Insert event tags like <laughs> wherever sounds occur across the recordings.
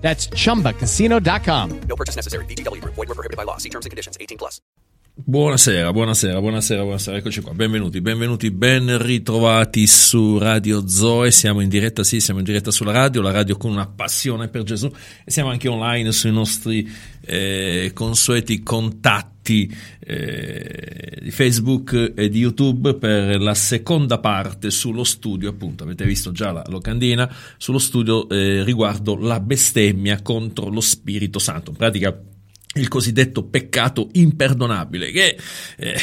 That's chumbacasino.com. No purchase necessary. VGW Group. Void were prohibited by law. See terms and conditions. 18 plus. Buonasera, buonasera, buonasera, buonasera, eccoci qua, benvenuti, benvenuti, ben ritrovati su Radio Zoe, siamo in diretta, sì, siamo in diretta sulla radio, la radio con una passione per Gesù e siamo anche online sui nostri eh, consueti contatti eh, di Facebook e di YouTube per la seconda parte sullo studio, appunto, avete visto già la locandina, sullo studio eh, riguardo la bestemmia contro lo Spirito Santo, in pratica il cosiddetto peccato imperdonabile, che eh,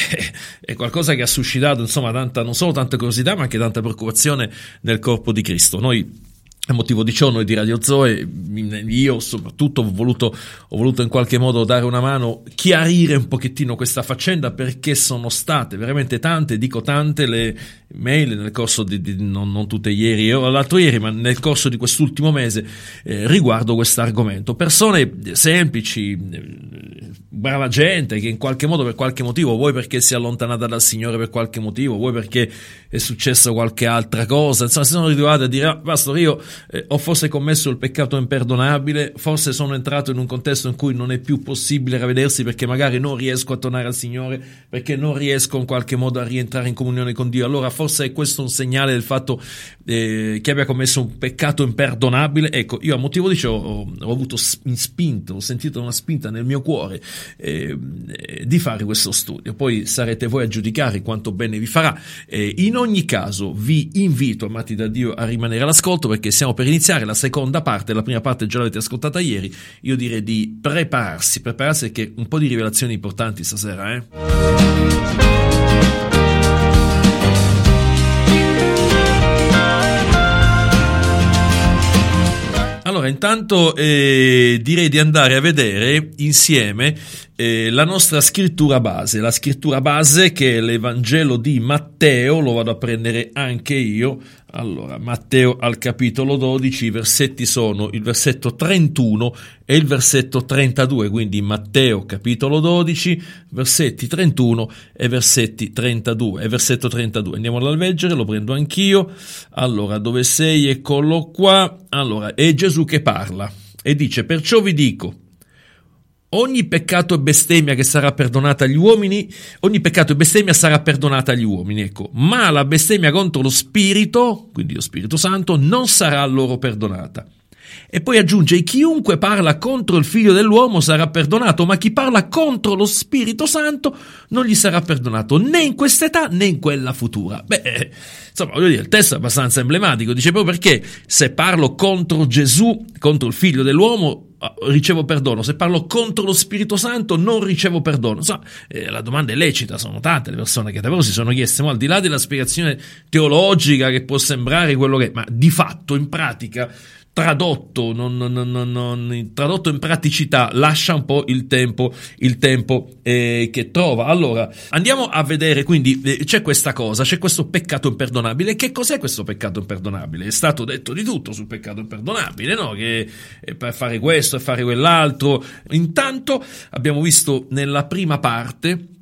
è qualcosa che ha suscitato insomma tanta, non solo tanta curiosità ma anche tanta preoccupazione nel corpo di Cristo. Noi a motivo di ciò noi di Radio Zoe, io soprattutto ho voluto, ho voluto, in qualche modo dare una mano, chiarire un pochettino questa faccenda perché sono state veramente tante, dico tante, le mail nel corso di, di non, non, tutte ieri o l'altro ieri, ma nel corso di quest'ultimo mese eh, riguardo questo argomento. Persone semplici, eh, brava gente che in qualche modo, per qualche motivo, vuoi perché si è allontanata dal Signore per qualche motivo, vuoi perché è successa qualche altra cosa, insomma si sono ritrovati a dire, ah, pastor, io eh, ho forse commesso il peccato imperdonabile, forse sono entrato in un contesto in cui non è più possibile ravvedersi perché magari non riesco a tornare al Signore, perché non riesco in qualche modo a rientrare in comunione con Dio. Allora forse è questo un segnale del fatto eh, che abbia commesso un peccato imperdonabile. Ecco, io a motivo di ciò ho, ho avuto spinto, ho sentito una spinta nel mio cuore eh, di fare questo studio. Poi sarete voi a giudicare quanto bene vi farà. Eh, in ogni caso vi invito, amati da Dio, a rimanere all'ascolto perché siamo per iniziare la seconda parte, la prima parte già l'avete ascoltata ieri, io direi di prepararsi, prepararsi perché un po' di rivelazioni importanti stasera, eh? Intanto eh, direi di andare a vedere insieme eh, la nostra scrittura base, la scrittura base che è l'Evangelo di Matteo, lo vado a prendere anche io. Allora, Matteo al capitolo 12, i versetti sono il versetto 31 e il versetto 32, quindi Matteo capitolo 12, versetti 31 e versetti 32. E versetto 32, andiamo a leggere, lo prendo anch'io. Allora, dove sei? Eccolo qua. Allora, è Gesù che parla e dice, perciò vi dico, Ogni peccato e bestemmia che sarà perdonata agli uomini, ogni peccato e bestemmia sarà perdonata agli uomini, ecco, ma la bestemmia contro lo Spirito, quindi lo Spirito Santo, non sarà loro perdonata. E poi aggiunge, chiunque parla contro il figlio dell'uomo sarà perdonato, ma chi parla contro lo Spirito Santo non gli sarà perdonato né in questa età né in quella futura. Beh, eh, insomma, voglio dire, il testo è abbastanza emblematico, dice proprio perché se parlo contro Gesù, contro il figlio dell'uomo, ricevo perdono, se parlo contro lo Spirito Santo non ricevo perdono. So, eh, la domanda è lecita, sono tante le persone che davvero si sono chieste, ma al di là della spiegazione teologica che può sembrare quello che è, ma di fatto, in pratica, tradotto, non, non, non, tradotto in praticità, lascia un po' il tempo, il tempo eh, che trova. Allora, andiamo a vedere, quindi eh, c'è questa cosa, c'è questo peccato imperdonabile. Che cos'è questo peccato imperdonabile? È stato detto di tutto sul peccato imperdonabile, no? Che è per fare questo e fare quell'altro. Intanto abbiamo visto nella prima parte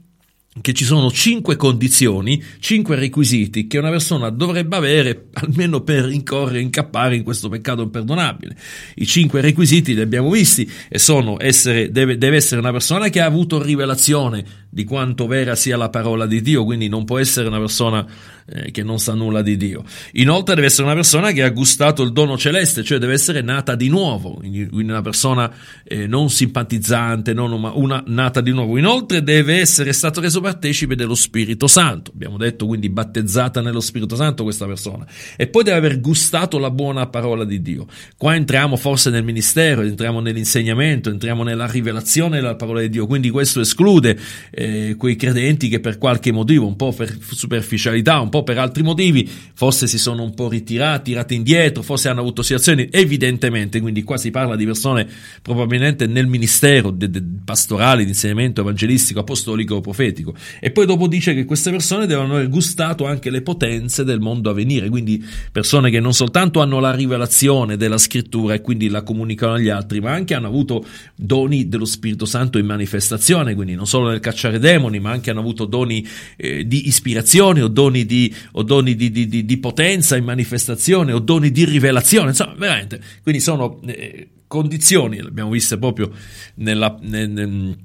che ci sono cinque condizioni, cinque requisiti che una persona dovrebbe avere almeno per incorrere, incappare in questo peccato imperdonabile. I cinque requisiti li abbiamo visti e sono essere, deve, deve essere una persona che ha avuto rivelazione di quanto vera sia la parola di Dio, quindi non può essere una persona eh, che non sa nulla di Dio. Inoltre deve essere una persona che ha gustato il dono celeste, cioè deve essere nata di nuovo, quindi una persona eh, non simpatizzante, non una, una nata di nuovo. Inoltre deve essere stato reso partecipe dello Spirito Santo. Abbiamo detto quindi battezzata nello Spirito Santo questa persona. E poi deve aver gustato la buona parola di Dio. Qua entriamo forse nel ministero, entriamo nell'insegnamento, entriamo nella rivelazione della parola di Dio. Quindi questo esclude eh, quei credenti che per qualche motivo, un po' per superficialità, un po' per altri motivi, forse si sono un po' ritirati, tirati indietro, forse hanno avuto situazioni, evidentemente, quindi qua si parla di persone probabilmente nel ministero de, de, pastorale, di insegnamento evangelistico, apostolico o profetico. E poi dopo dice che queste persone devono aver gustato anche le potenze del mondo a venire, quindi persone che non soltanto hanno la rivelazione della scrittura e quindi la comunicano agli altri, ma anche hanno avuto doni dello Spirito Santo in manifestazione, quindi non solo nel cacciare demoni, ma anche hanno avuto doni eh, di ispirazione o doni, di, o doni di, di, di, potenza in manifestazione o doni di rivelazione, insomma, veramente. Quindi sono eh, condizioni, le abbiamo viste proprio nella, nel, nel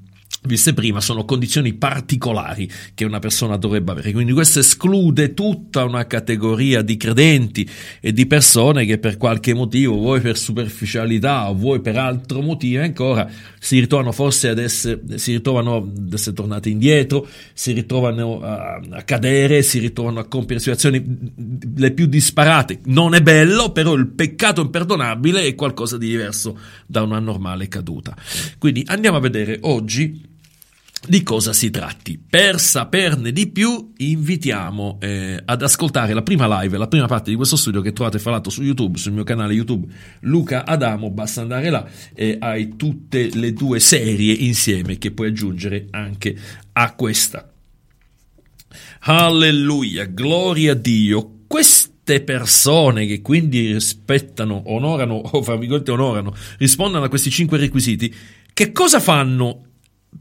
viste prima, sono condizioni particolari che una persona dovrebbe avere. Quindi questo esclude tutta una categoria di credenti e di persone che per qualche motivo, vuoi per superficialità o vuoi per altro motivo ancora, si ritrovano forse ad essere, si ritrovano ad essere tornate indietro, si ritrovano a, a cadere, si ritrovano a compiere situazioni le più disparate. Non è bello, però il peccato imperdonabile è qualcosa di diverso da una normale caduta. Quindi andiamo a vedere oggi di cosa si tratti. Per saperne di più, invitiamo eh, ad ascoltare la prima live, la prima parte di questo studio che trovate fra l'altro su YouTube, sul mio canale YouTube Luca Adamo. Basta andare là e hai tutte le due serie insieme che puoi aggiungere anche a questa. Alleluia, gloria a Dio. Queste persone che quindi rispettano, onorano, o fra virgolette onorano, rispondono a questi cinque requisiti, che cosa fanno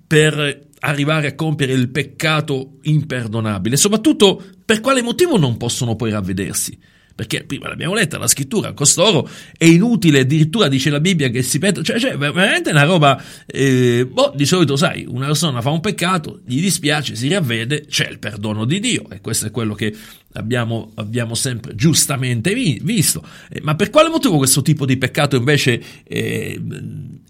per arrivare a compiere il peccato imperdonabile, soprattutto per quale motivo non possono poi ravvedersi. Perché prima l'abbiamo letta la scrittura, costoro è inutile, addirittura dice la Bibbia che si pentono, cioè, cioè veramente una roba, eh, boh, di solito sai, una persona fa un peccato, gli dispiace, si ravvede, c'è il perdono di Dio e questo è quello che abbiamo, abbiamo sempre giustamente vi, visto. Eh, ma per quale motivo questo tipo di peccato invece eh,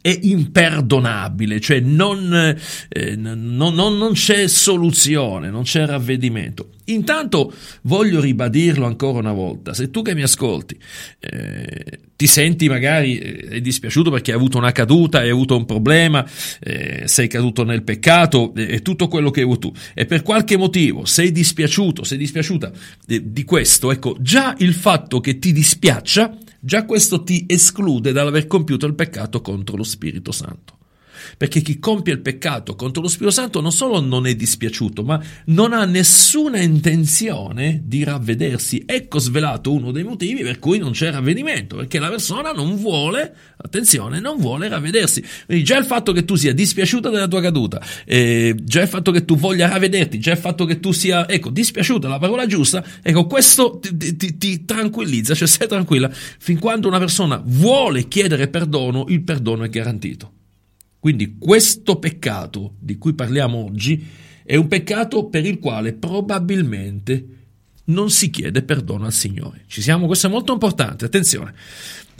è imperdonabile? Cioè non, eh, non, non, non, c'è soluzione, non c'è ravvedimento. Intanto voglio ribadirlo ancora una volta, se tu che mi ascolti eh, ti senti magari eh, dispiaciuto perché hai avuto una caduta, hai avuto un problema, eh, sei caduto nel peccato e tutto quello che hai avuto tu e per qualche motivo sei dispiaciuto, sei dispiaciuta di questo, ecco, già il fatto che ti dispiaccia, già questo ti esclude dall'aver compiuto il peccato contro lo Spirito Santo perché chi compie il peccato contro lo Spirito Santo non solo non è dispiaciuto, ma non ha nessuna intenzione di ravvedersi. Ecco svelato uno dei motivi per cui non c'è ravvedimento, perché la persona non vuole, attenzione, non vuole ravvedersi. Quindi già il fatto che tu sia dispiaciuta della tua caduta, eh, già il fatto che tu voglia ravvederti, già il fatto che tu sia, ecco, dispiaciuta, la parola giusta, ecco, questo ti, ti, ti tranquillizza, cioè stai tranquilla, fin quando una persona vuole chiedere perdono, il perdono è garantito. Quindi questo peccato di cui parliamo oggi è un peccato per il quale probabilmente non si chiede perdono al Signore. Ci siamo? Questo è molto importante, attenzione.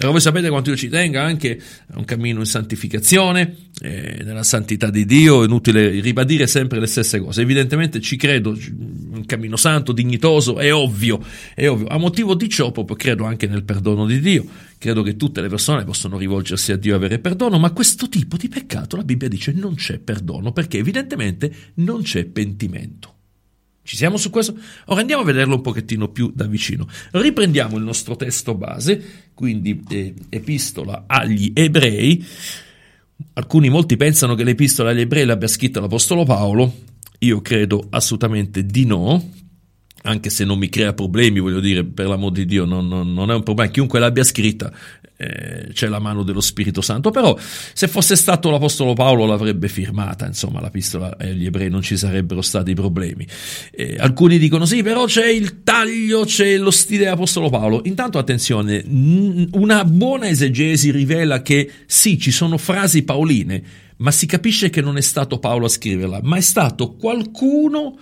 Però voi sapete quanto io ci tenga anche a un cammino in santificazione, eh, nella santità di Dio, è inutile ribadire sempre le stesse cose. Evidentemente ci credo, un cammino santo, dignitoso, è ovvio, è ovvio. A motivo di ciò proprio credo anche nel perdono di Dio, credo che tutte le persone possono rivolgersi a Dio e avere perdono, ma questo tipo di peccato la Bibbia dice non c'è perdono perché evidentemente non c'è pentimento. Ci siamo su questo? Ora andiamo a vederlo un pochettino più da vicino. Riprendiamo il nostro testo base, quindi eh, epistola agli ebrei. Alcuni, molti pensano che l'epistola agli ebrei l'abbia scritta l'Apostolo Paolo, io credo assolutamente di no, anche se non mi crea problemi, voglio dire, per l'amor di Dio, non, non, non è un problema. Chiunque l'abbia scritta eh, c'è la mano dello Spirito Santo. Però, se fosse stato l'Apostolo Paolo, l'avrebbe firmata, insomma, la pistola agli ebrei non ci sarebbero stati problemi. Eh, alcuni dicono sì, però c'è il taglio, c'è lo stile dell'Apostolo Paolo. Intanto, attenzione, una buona esegesi rivela che sì, ci sono frasi paoline, ma si capisce che non è stato Paolo a scriverla, ma è stato qualcuno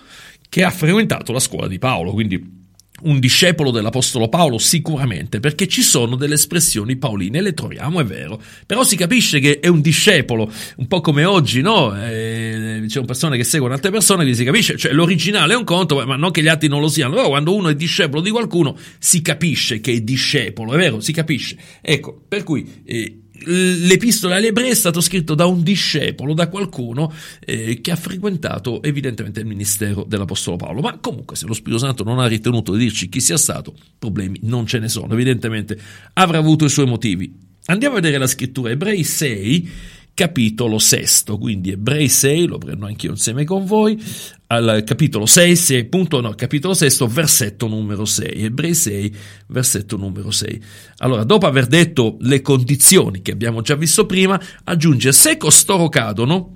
che ha frequentato la scuola di Paolo, quindi un discepolo dell'Apostolo Paolo sicuramente, perché ci sono delle espressioni paoline, le troviamo, è vero, però si capisce che è un discepolo, un po' come oggi, no? Eh, ci sono persone che seguono altre persone, quindi si capisce, cioè l'originale è un conto, ma non che gli altri non lo siano, però quando uno è discepolo di qualcuno si capisce che è discepolo, è vero? Si capisce. Ecco, per cui... Eh, l'epistola agli ebrei è stato scritto da un discepolo, da qualcuno eh, che ha frequentato evidentemente il ministero dell'Apostolo Paolo. Ma comunque, se lo Spirito Santo non ha ritenuto di dirci chi sia stato, problemi non ce ne sono. Evidentemente avrà avuto i suoi motivi. Andiamo a vedere la scrittura, Ebrei 6, capitolo 6, quindi Ebrei 6, lo prendo anch'io insieme con voi, al capitolo 6, 6 punto, no, capitolo 6, versetto numero 6, Ebrei 6, versetto numero 6. Allora, dopo aver detto le condizioni che abbiamo già visto prima, aggiunge, se costoro cadono,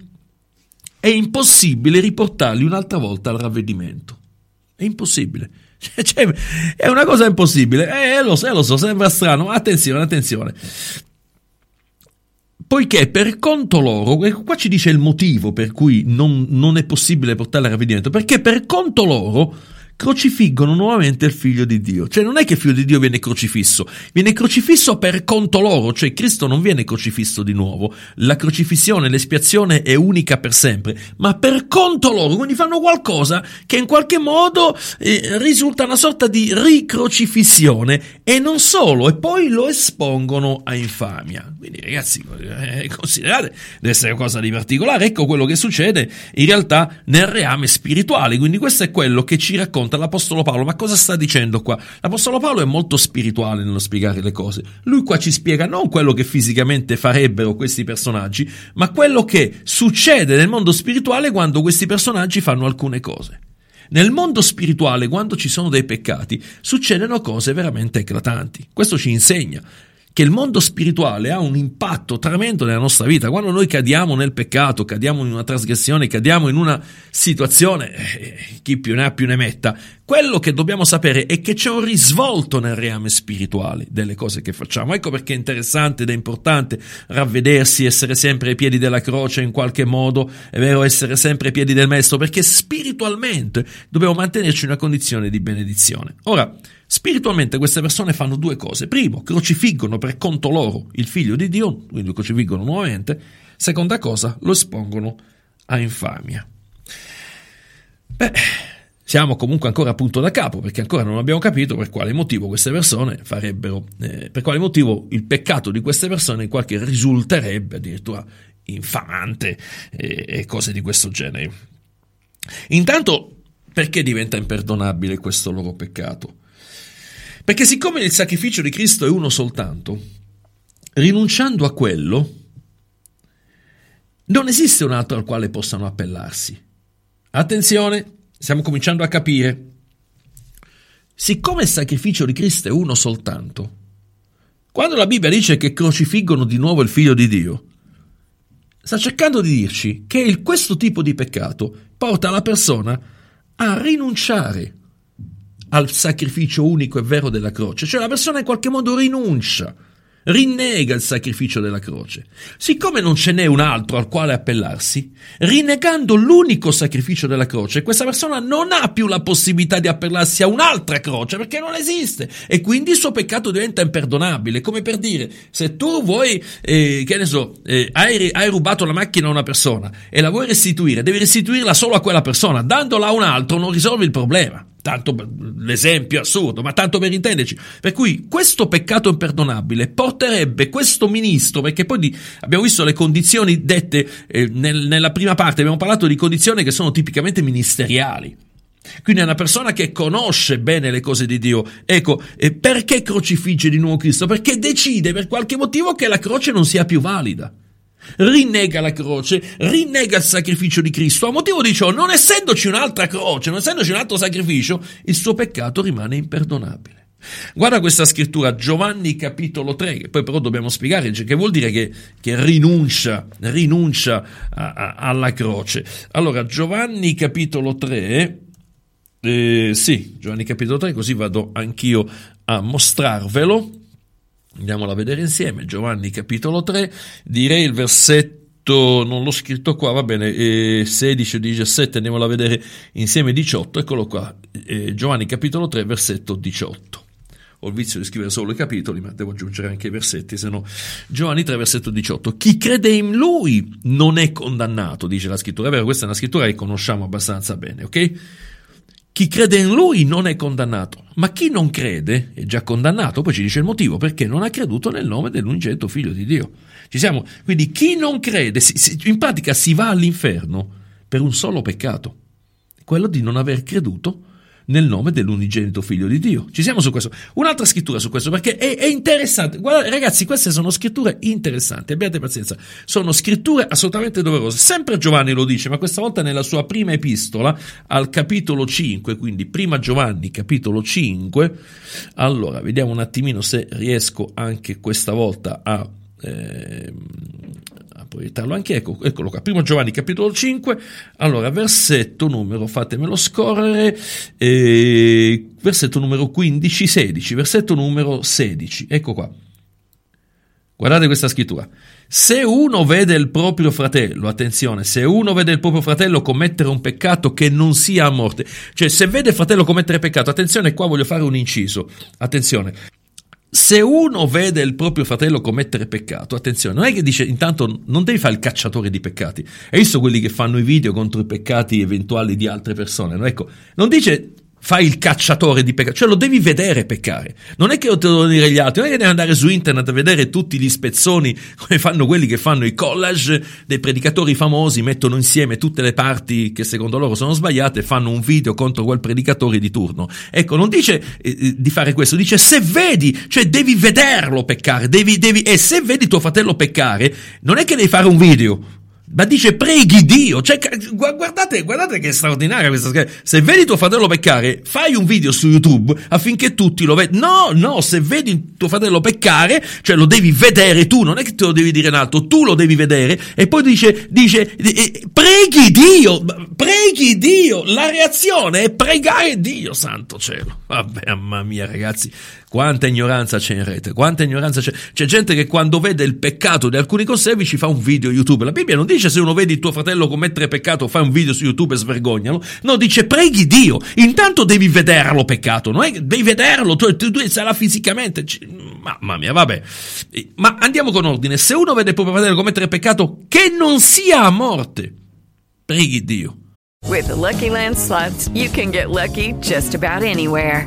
è impossibile riportarli un'altra volta al ravvedimento. È impossibile. <laughs> Cioè, è una cosa impossibile. Eh, lo so, lo so, sembra strano. Attenzione, attenzione poiché per conto loro, qua ci dice il motivo per cui non, non è possibile portarla a ravvedimento, perché per conto loro crocifiggono nuovamente il figlio di Dio. Cioè non è che il figlio di Dio viene crocifisso, viene crocifisso per conto loro, cioè Cristo non viene crocifisso di nuovo, la crocifissione, l'espiazione è unica per sempre, ma per conto loro, quindi fanno qualcosa che in qualche modo eh, risulta una sorta di ricrocifissione e non solo, e poi lo espongono a infamia. Quindi ragazzi, eh, considerate, deve essere qualcosa di particolare, ecco quello che succede in realtà nel reame spirituale, quindi questo è quello che ci racconta racconta l'Apostolo Paolo, ma cosa sta dicendo qua? L'Apostolo Paolo è molto spirituale nello spiegare le cose. Lui qua ci spiega non quello che fisicamente farebbero questi personaggi, ma quello che succede nel mondo spirituale quando questi personaggi fanno alcune cose. Nel mondo spirituale, quando ci sono dei peccati, succedono cose veramente eclatanti. Questo ci insegna che il mondo spirituale ha un impatto tremendo nella nostra vita. Quando noi cadiamo nel peccato, cadiamo in una trasgressione, cadiamo in una situazione, eh, chi più ne ha più ne metta, quello che dobbiamo sapere è che c'è un risvolto nel reame spirituale delle cose che facciamo. Ecco perché è interessante ed è importante ravvedersi, essere sempre ai piedi della croce in qualche modo, è vero, essere sempre ai piedi del Maestro, perché spiritualmente dobbiamo mantenerci in una condizione di benedizione. Ora, Spiritualmente queste persone fanno due cose. Primo, crocifiggono per conto loro il figlio di Dio, quindi lo crocifiggono nuovamente. Seconda cosa, lo espongono a infamia. Beh, siamo comunque ancora a punto da capo, perché ancora non abbiamo capito per quale motivo queste persone farebbero, eh, per quale motivo il peccato di queste persone in qualche risulterebbe addirittura infamante eh, e cose di questo genere. Intanto, perché diventa imperdonabile questo loro peccato? Perché siccome il sacrificio di Cristo è uno soltanto, rinunciando a quello, non esiste un altro al quale possano appellarsi. Attenzione, stiamo cominciando a capire. Siccome il sacrificio di Cristo è uno soltanto, quando la Bibbia dice che crocifiggono di nuovo il figlio di Dio, sta cercando di dirci che questo tipo di peccato porta la persona a rinunciare al sacrificio unico e vero della croce, cioè la persona in qualche modo rinuncia, rinnega il sacrificio della croce. Siccome non ce n'è un altro al quale appellarsi, rinnegando l'unico sacrificio della croce, questa persona non ha più la possibilità di appellarsi a un'altra croce perché non esiste e quindi il suo peccato diventa imperdonabile. Come per dire, se tu vuoi, eh, che ne so, eh, hai, hai rubato la macchina a una persona e la vuoi restituire, devi restituirla solo a quella persona, dandola a un altro non risolvi il problema tanto l'esempio assurdo, ma tanto per intenderci. Per cui questo peccato imperdonabile porterebbe questo ministro, perché poi di, abbiamo visto le condizioni dette eh, nel, nella prima parte, abbiamo parlato di condizioni che sono tipicamente ministeriali. Quindi è una persona che conosce bene le cose di Dio. Ecco, perché crocifigge di nuovo Cristo? Perché decide per qualche motivo che la croce non sia più valida rinnega la croce, rinnega il sacrificio di Cristo. A motivo di ciò, non essendoci un'altra croce, non essendoci un altro sacrificio, il suo peccato rimane imperdonabile. Guarda questa scrittura, Giovanni capitolo 3, che poi però dobbiamo spiegare che vuol dire che, che rinuncia, rinuncia a, a, alla croce. Allora, Giovanni capitolo 3, eh, sì, Giovanni capitolo 3, così vado anch'io a mostrarvelo. Andiamola a vedere insieme, Giovanni capitolo 3, direi il versetto, non l'ho scritto qua, va bene, eh, 16 o 17, andiamola a vedere insieme 18, eccolo qua, eh, Giovanni capitolo 3, versetto 18. ho il vizio di scrivere solo i capitoli, ma devo aggiungere anche i versetti, se no. Giovanni 3, versetto 18. Chi crede in lui non è condannato, dice la scrittura. È vero, questa è una scrittura che conosciamo abbastanza bene, ok? Chi crede in lui non è condannato, ma chi non crede è già condannato. Poi ci dice il motivo, perché non ha creduto nel nome dell'unigenito figlio di Dio. Ci siamo? Quindi chi non crede, in pratica si va all'inferno per un solo peccato, quello di non aver creduto nel nome dell'unigenito figlio di Dio. Ci siamo su questo. Un'altra scrittura su questo perché è, è interessante. Guarda, ragazzi, queste sono scritture interessanti, abbiate pazienza. Sono scritture assolutamente doverose. Sempre Giovanni lo dice, ma questa volta nella sua prima epistola, al capitolo 5, quindi prima Giovanni, capitolo 5. Allora, vediamo un attimino se riesco anche questa volta a... Eh, proiettarlo anche, ecco, eccolo qua, primo Giovanni capitolo 5, allora versetto numero, fatemelo scorrere, eh, versetto numero 15, 16, versetto numero 16, ecco qua. Guardate questa scrittura. Se uno vede il proprio fratello, attenzione, se uno vede il proprio fratello commettere un peccato che non sia a morte, cioè se vede il fratello commettere peccato, attenzione, qua voglio fare un inciso, attenzione, se uno vede il proprio fratello commettere peccato, attenzione, non è che dice intanto non devi fare il cacciatore di peccati. Hai visto quelli che fanno i video contro i peccati eventuali di altre persone? No? Ecco, non dice fai il cacciatore di peccati, cioè lo devi vedere peccare. Non è che lo te lo dire gli altri, non è che devi andare su internet a vedere tutti gli spezzoni come fanno quelli che fanno i collage dei predicatori famosi, mettono insieme tutte le parti che secondo loro sono sbagliate e fanno un video contro quel predicatore di turno. Ecco, non dice eh, eh di fare questo, dice se vedi, cioè devi vederlo peccare, devi, devi, e se vedi tuo fratello peccare, non è che devi fare un video, ma dice preghi Dio, cioè, guardate, guardate che straordinaria questa scheda. Se vedi tuo fratello peccare, fai un video su YouTube affinché tutti lo vedano. No, no, se vedi tuo fratello peccare, cioè lo devi vedere tu, non è che te lo devi dire in alto, tu lo devi vedere. E poi dice, dice, preghi Dio, preghi Dio. La reazione è pregare Dio, santo cielo. Vabbè, mamma mia ragazzi, quanta ignoranza c'è in rete, quanta ignoranza c'è. C'è gente che quando vede il peccato di alcuni conservi ci fa un video YouTube. La Bibbia non dice se uno vede il tuo fratello commettere peccato, fai un video su YouTube e svergognalo. No, dice preghi Dio. Intanto devi vederlo peccato, non è devi vederlo, tu, tu, tu sarà fisicamente. Mamma mia, vabbè. Ma andiamo con ordine. Se uno vede il proprio fratello commettere peccato che non sia a morte, preghi Dio. With the Lucky Land slots, you can get lucky just about anywhere.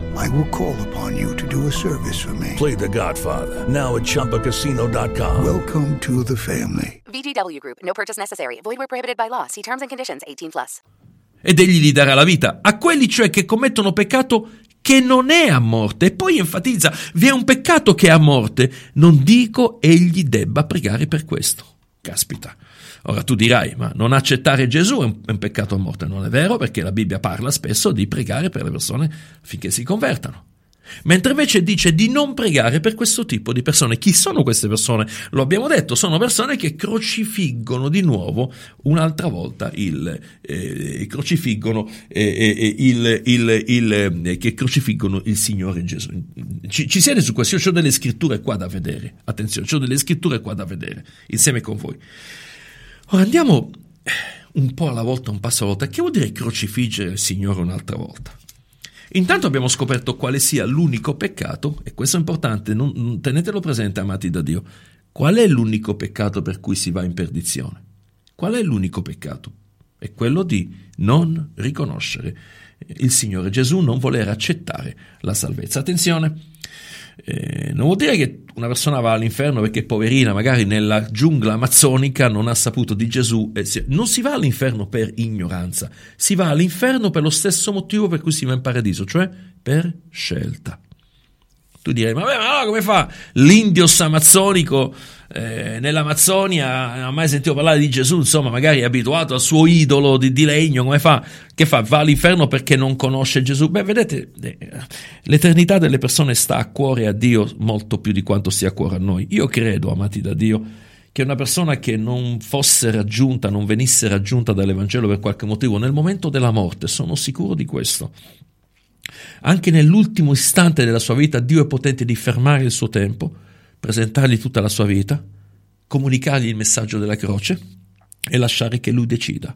I will call upon you to do a service for me. Play The Godfather now at Choppacasino.com. Welcome to the family. VGW Group. No purchase necessary. Void where prohibited by law. See terms and conditions. 18 plus. Ed egli gli darà la vita a quelli cioè che commettono peccato che non è a morte. E poi enfatizza, vi è un peccato che è a morte. Non dico egli debba pregare per questo. Caspita. Ora tu dirai, ma non accettare Gesù è un, è un peccato a morte. Non è vero perché la Bibbia parla spesso di pregare per le persone affinché si convertano. Mentre invece dice di non pregare per questo tipo di persone. Chi sono queste persone? Lo abbiamo detto, sono persone che crocifiggono di nuovo un'altra volta il, eh, crocifiggono, eh, eh il, il, il eh, che crocifiggono il Signore Gesù. Ci, ci siete su questo? Io ho delle scritture qua da vedere. Attenzione, ho delle scritture qua da vedere insieme con voi. Ora andiamo un po' alla volta, un passo alla volta. Che vuol dire crocifiggere il Signore un'altra volta? Intanto abbiamo scoperto quale sia l'unico peccato, e questo è importante, non, tenetelo presente, amati da Dio. Qual è l'unico peccato per cui si va in perdizione? Qual è l'unico peccato? È quello di non riconoscere il Signore Gesù, non voler accettare la salvezza. Attenzione, Eh, non vuol dire che una persona va all'inferno perché poverina, magari nella giungla amazzonica non ha saputo di Gesù. Si, non si va all'inferno per ignoranza, si va all'inferno per lo stesso motivo per cui si va in paradiso, cioè per scelta. Tu direi, ma, beh, ma no, come fa l'indios amazzonico eh, nell'Amazzonia, non ha mai sentito parlare di Gesù, insomma, magari è abituato al suo idolo di, di legno, come fa? Che fa? Va all'inferno perché non conosce Gesù? Beh, vedete, eh, l'eternità delle persone sta a cuore a Dio molto più di quanto sia a cuore a noi. Io credo, amati da Dio, che una persona che non fosse raggiunta, non venisse raggiunta dall'Evangelo per qualche motivo, nel momento della morte, sono sicuro di questo, anche nell'ultimo istante della sua vita Dio è potente di fermare il suo tempo, presentargli tutta la sua vita, comunicargli il messaggio della croce e lasciare che lui decida.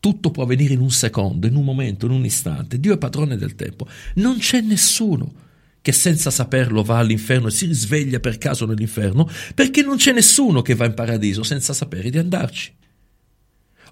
Tutto può avvenire in un secondo, in un momento, in un istante. Dio è padrone del tempo. Non c'è nessuno che senza saperlo va all'inferno e si risveglia per caso nell'inferno, perché non c'è nessuno che va in paradiso senza sapere di andarci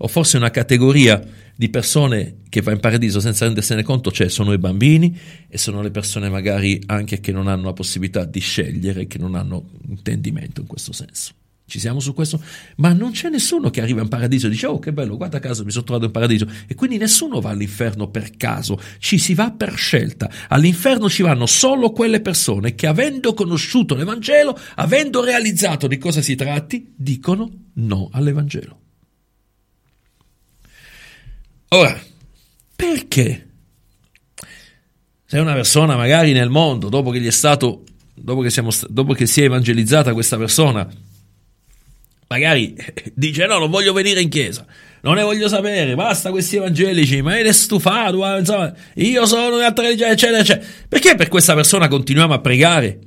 o forse una categoria di persone che va in paradiso senza rendersene conto, cioè sono i bambini e sono le persone magari anche che non hanno la possibilità di scegliere, che non hanno intendimento in questo senso. Ci siamo su questo? Ma non c'è nessuno che arriva in paradiso e dice oh che bello, guarda caso mi sono trovato in paradiso e quindi nessuno va all'inferno per caso, ci si va per scelta. All'inferno ci vanno solo quelle persone che avendo conosciuto l'Evangelo, avendo realizzato di cosa si tratti, dicono no all'Evangelo. Ora, perché? Se una persona magari nel mondo, dopo che gli è stato, dopo che, siamo, dopo che si è evangelizzata questa persona, magari <laughs> dice no, non voglio venire in chiesa, non ne voglio sapere, basta questi evangelici, ma eri stufato, insomma, io sono un'altra religione, eccetera, eccetera. Perché per questa persona continuiamo a pregare?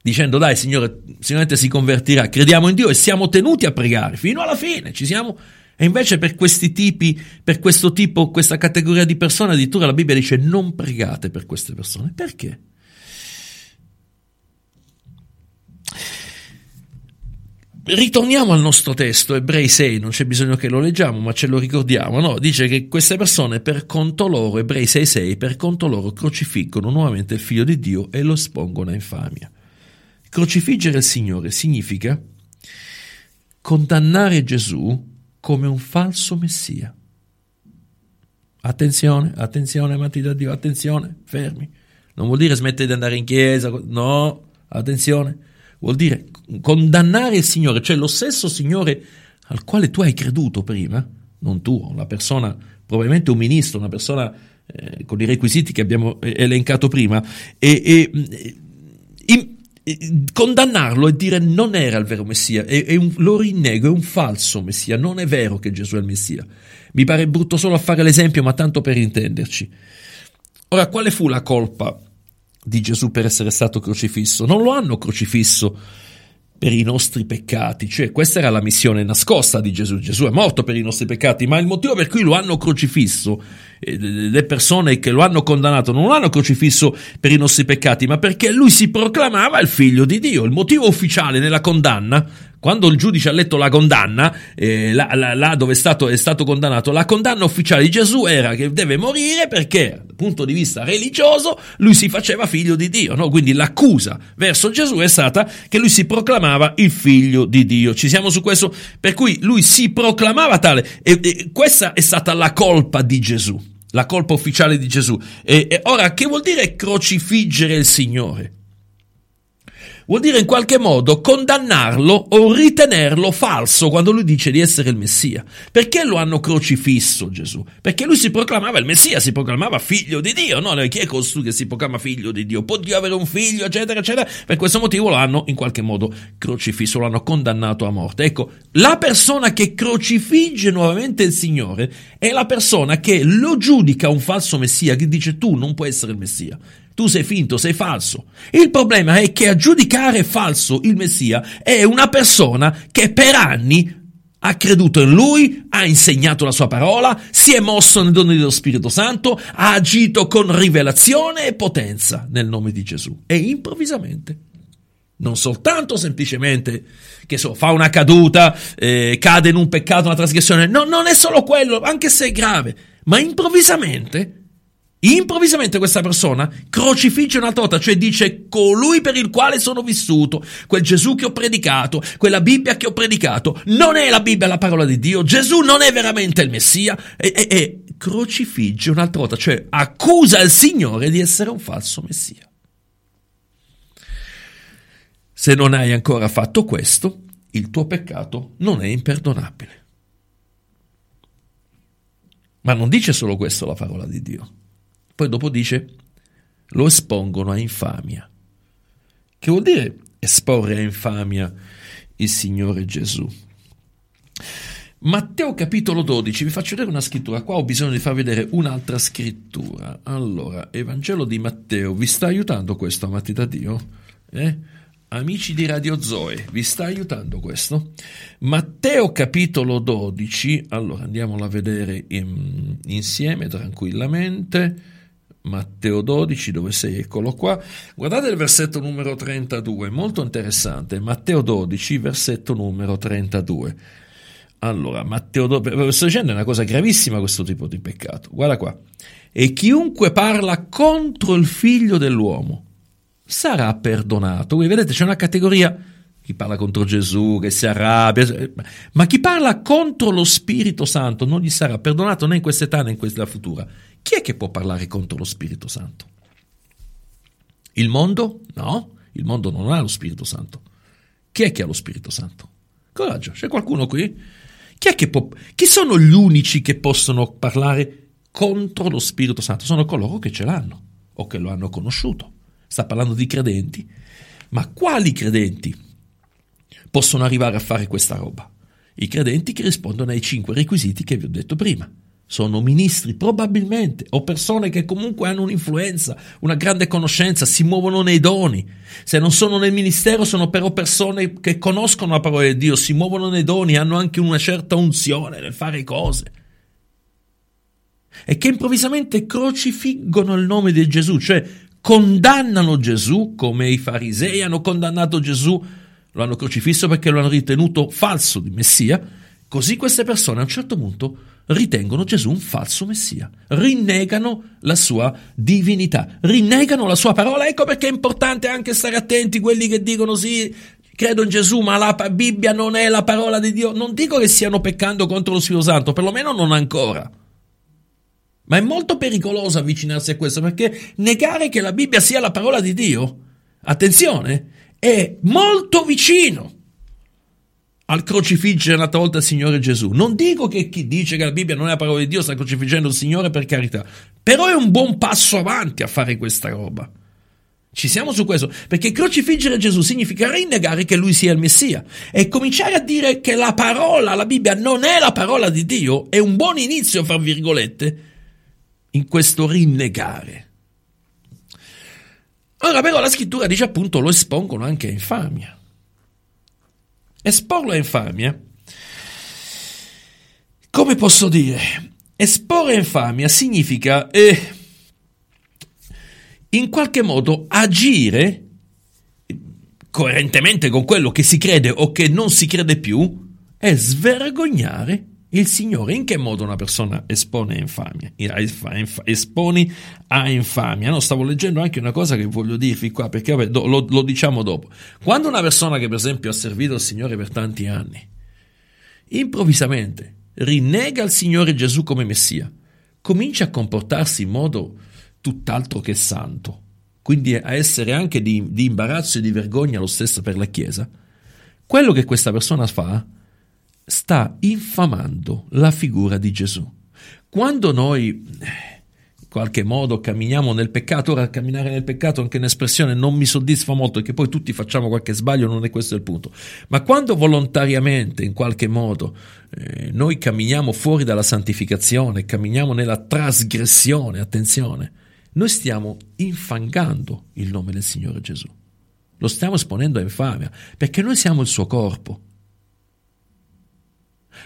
Dicendo dai, Signore, sicuramente si convertirà, crediamo in Dio e siamo tenuti a pregare fino alla fine, ci siamo e invece per questi tipi, per questo tipo, questa categoria di persone, addirittura la Bibbia dice non pregate per queste persone. Perché? Ritorniamo al nostro testo, Ebrei 6, non c'è bisogno che lo leggiamo, ma ce lo ricordiamo, no? Dice che queste persone per conto loro, Ebrei 6, 6, per conto loro crocifiggono nuovamente il figlio di Dio e lo espongono a infamia. Crocifiggere il Signore significa condannare Gesù come un falso messia. Attenzione, attenzione, amati da Dio, attenzione, fermi. Non vuol dire smettere di andare in chiesa, no, attenzione. Vuol dire condannare il Signore, cioè lo stesso Signore al quale tu hai creduto prima, non tu, una persona, probabilmente un ministro, una persona eh, con i requisiti che abbiamo eh, elencato prima, e, e in, condannarlo e dire non era il vero Messia, è, è un, lo rinnego, è un falso Messia, non è vero che Gesù è il Messia. Mi pare brutto solo a fare l'esempio, ma tanto per intenderci. Ora, quale fu la colpa di Gesù per essere stato crocifisso? Non lo hanno crocifisso per i nostri peccati, cioè questa era la missione nascosta di Gesù. Gesù è morto per i nostri peccati, ma il motivo per cui lo hanno crocifisso, eh, le persone che lo hanno condannato non lo hanno crocifisso per i nostri peccati, ma perché lui si proclamava il figlio di Dio. Il motivo ufficiale nella condanna quando il giudice ha letto la condanna, eh, là, là, là, dove è stato, è stato, condannato, la condanna ufficiale di Gesù era che deve morire perché, dal punto di vista religioso, lui si faceva figlio di Dio. No? Quindi l'accusa verso Gesù è stata che lui si proclamava il figlio di Dio. Ci siamo su questo? Per cui lui si proclamava tale. E, e questa è stata la colpa di Gesù, la colpa ufficiale di Gesù. E, e ora, che vuol dire crocifiggere il Signore? Vuol dire in qualche modo condannarlo o ritenerlo falso quando lui dice di essere il Messia. Perché lo hanno crocifisso Gesù? Perché lui si proclamava il Messia, si proclamava figlio di Dio, no? Chi è costui che si proclama figlio di Dio? Può Dio avere un figlio, eccetera, eccetera? Per questo motivo lo hanno in qualche modo crocifisso, lo hanno condannato a morte. Ecco, la persona che crocifigge nuovamente il Signore è la persona che lo giudica un falso Messia, che dice tu non puoi essere il Messia tu sei finto, sei falso. Il problema è che a giudicare falso il Messia è una persona che per anni ha creduto in lui, ha insegnato la sua parola, si è mosso nei doni dello Spirito Santo, ha agito con rivelazione e potenza nel nome di Gesù. E improvvisamente, non soltanto semplicemente che so, fa una caduta, eh, cade in un peccato, una trasgressione, no, non è solo quello, anche se è grave, ma improvvisamente Improvvisamente questa persona crocifigge un'altra volta, cioè dice colui per il quale sono vissuto, quel Gesù che ho predicato, quella Bibbia che ho predicato, non è la Bibbia la parola di Dio, Gesù non è veramente il Messia e, e, e crocifigge un'altra volta, cioè accusa il Signore di essere un falso Messia. Se non hai ancora fatto questo, il tuo peccato non è imperdonabile. Ma non dice solo questo la parola di Dio. Poi dopo dice, lo espongono a infamia. Che vuol dire esporre a infamia il Signore Gesù? Matteo capitolo 12, vi faccio vedere una scrittura, qua ho bisogno di far vedere un'altra scrittura. Allora, Evangelo di Matteo, vi sta aiutando questo, amati da Dio? Eh? Amici di Radio Zoe, vi sta aiutando questo? Matteo capitolo 12, allora andiamolo a vedere in, insieme tranquillamente. Matteo 12, dove sei? Eccolo qua. Guardate il versetto numero 32, molto interessante. Matteo 12, versetto numero 32. Allora, Matteo 12, sto dicendo è una cosa gravissima questo tipo di peccato. Guarda qua. E chiunque parla contro il figlio dell'uomo sarà perdonato. Voi vedete, c'è una categoria chi parla contro Gesù, che si arrabbia, ma chi parla contro lo Spirito Santo non gli sarà perdonato né in quest'età né in questa futura. Chi è che può parlare contro lo Spirito Santo? Il mondo? No, il mondo non ha lo Spirito Santo. Chi è che ha lo Spirito Santo? Coraggio, c'è qualcuno qui? Chi, è che può, chi sono gli unici che possono parlare contro lo Spirito Santo? Sono coloro che ce l'hanno o che lo hanno conosciuto. Sta parlando di credenti. Ma quali credenti possono arrivare a fare questa roba? I credenti che rispondono ai cinque requisiti che vi ho detto prima sono ministri probabilmente o persone che comunque hanno un'influenza, una grande conoscenza, si muovono nei doni. Se non sono nel ministero sono però persone che conoscono la parola di Dio, si muovono nei doni, hanno anche una certa unzione nel fare cose. E che improvvisamente crocifiggono il nome di Gesù, cioè condannano Gesù come i farisei hanno condannato Gesù, lo hanno crocifisso perché lo hanno ritenuto falso di Messia, così queste persone a un certo punto ritengono Gesù un falso messia, rinnegano la sua divinità, rinnegano la sua parola. Ecco perché è importante anche stare attenti quelli che dicono sì, credo in Gesù, ma la Bibbia non è la parola di Dio. Non dico che stiano peccando contro lo Spirito Santo, perlomeno non ancora. Ma è molto pericoloso avvicinarsi a questo perché negare che la Bibbia sia la parola di Dio, attenzione, è molto vicino al crocifiggere un'altra volta il Signore Gesù. Non dico che chi dice che la Bibbia non è la parola di Dio sta crocifiggendo il Signore per carità, però è un buon passo avanti a fare questa roba. Ci siamo su questo, perché crocifiggere Gesù significa rinnegare che lui sia il Messia e cominciare a dire che la parola, la Bibbia non è la parola di Dio, è un buon inizio, fra virgolette, in questo rinnegare. Ora però la scrittura dice appunto lo espongono anche a infamia. Esporlo a infamia, come posso dire? Esporre infamia significa eh, in qualche modo agire coerentemente con quello che si crede o che non si crede più e svergognare il Signore. In che modo una persona espone a infamia? Esponi a infamia. No, stavo leggendo anche una cosa che voglio dirvi qua, perché vabbè, lo, lo diciamo dopo. Quando una persona che per esempio ha servito il Signore per tanti anni, improvvisamente rinnega il Signore Gesù come Messia, comincia a comportarsi in modo tutt'altro che santo, quindi a essere anche di, di imbarazzo e di vergogna lo stesso per la Chiesa, quello che questa persona fa sta infamando la figura di Gesù. Quando noi in qualche modo camminiamo nel peccato, ora camminare nel peccato è anche un'espressione non mi soddisfa molto perché poi tutti facciamo qualche sbaglio, non è questo il punto, ma quando volontariamente in qualche modo eh, noi camminiamo fuori dalla santificazione, camminiamo nella trasgressione, attenzione, noi stiamo infangando il nome del Signore Gesù, lo stiamo esponendo a infamia perché noi siamo il suo corpo.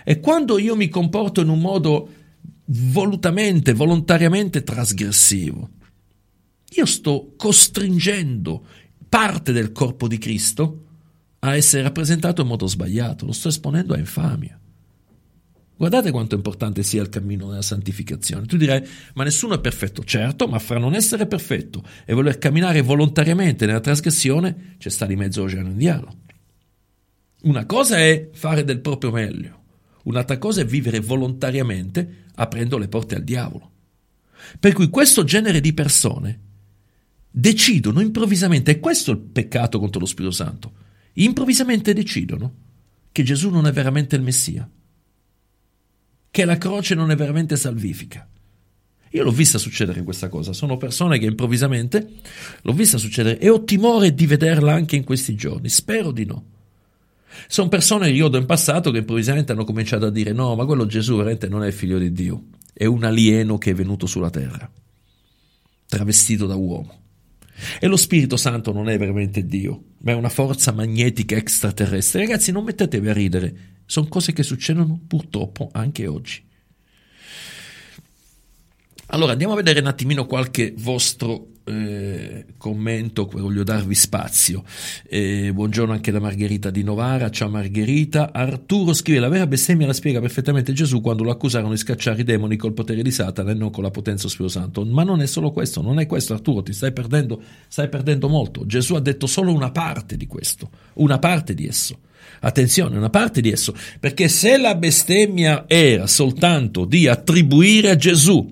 E quando io mi comporto in un modo volutamente, volontariamente trasgressivo, io sto costringendo parte del corpo di Cristo a essere rappresentato in modo sbagliato, lo sto esponendo a infamia. Guardate quanto importante sia il cammino della santificazione. Tu dirai, ma nessuno è perfetto. Certo, ma fra non essere perfetto e voler camminare volontariamente nella trasgressione, c'è sta di mezzo l'oceano indiano. Una cosa è fare del proprio meglio, un'altra cosa è vivere volontariamente aprendo le porte al diavolo. Per cui questo genere di persone decidono improvvisamente, e questo è il peccato contro lo Spirito Santo, improvvisamente decidono che Gesù non è veramente il Messia, che la croce non è veramente salvifica. Io l'ho vista succedere questa cosa, sono persone che improvvisamente l'ho vista succedere e ho timore di vederla anche in questi giorni, spero di no. Sono persone io do in passato che improvvisamente hanno cominciato a dire no, ma quello Gesù veramente non è il figlio di Dio, è un alieno che è venuto sulla terra, travestito da uomo. E lo Spirito Santo non è veramente Dio, ma è una forza magnetica extraterrestre. Ragazzi, non mettetevi a ridere, sono cose che succedono purtroppo anche oggi. Allora andiamo a vedere un attimino qualche vostro eh, commento, voglio darvi spazio. Eh, buongiorno anche da Margherita di Novara, ciao Margherita. Arturo scrive: La vera bestemmia la spiega perfettamente Gesù quando lo accusarono di scacciare i demoni col potere di Satana e non con la potenza dello Spirito Santo. Ma non è solo questo, non è questo, Arturo, ti stai perdendo, stai perdendo molto. Gesù ha detto solo una parte di questo, una parte di esso. Attenzione, una parte di esso, perché se la bestemmia era soltanto di attribuire a Gesù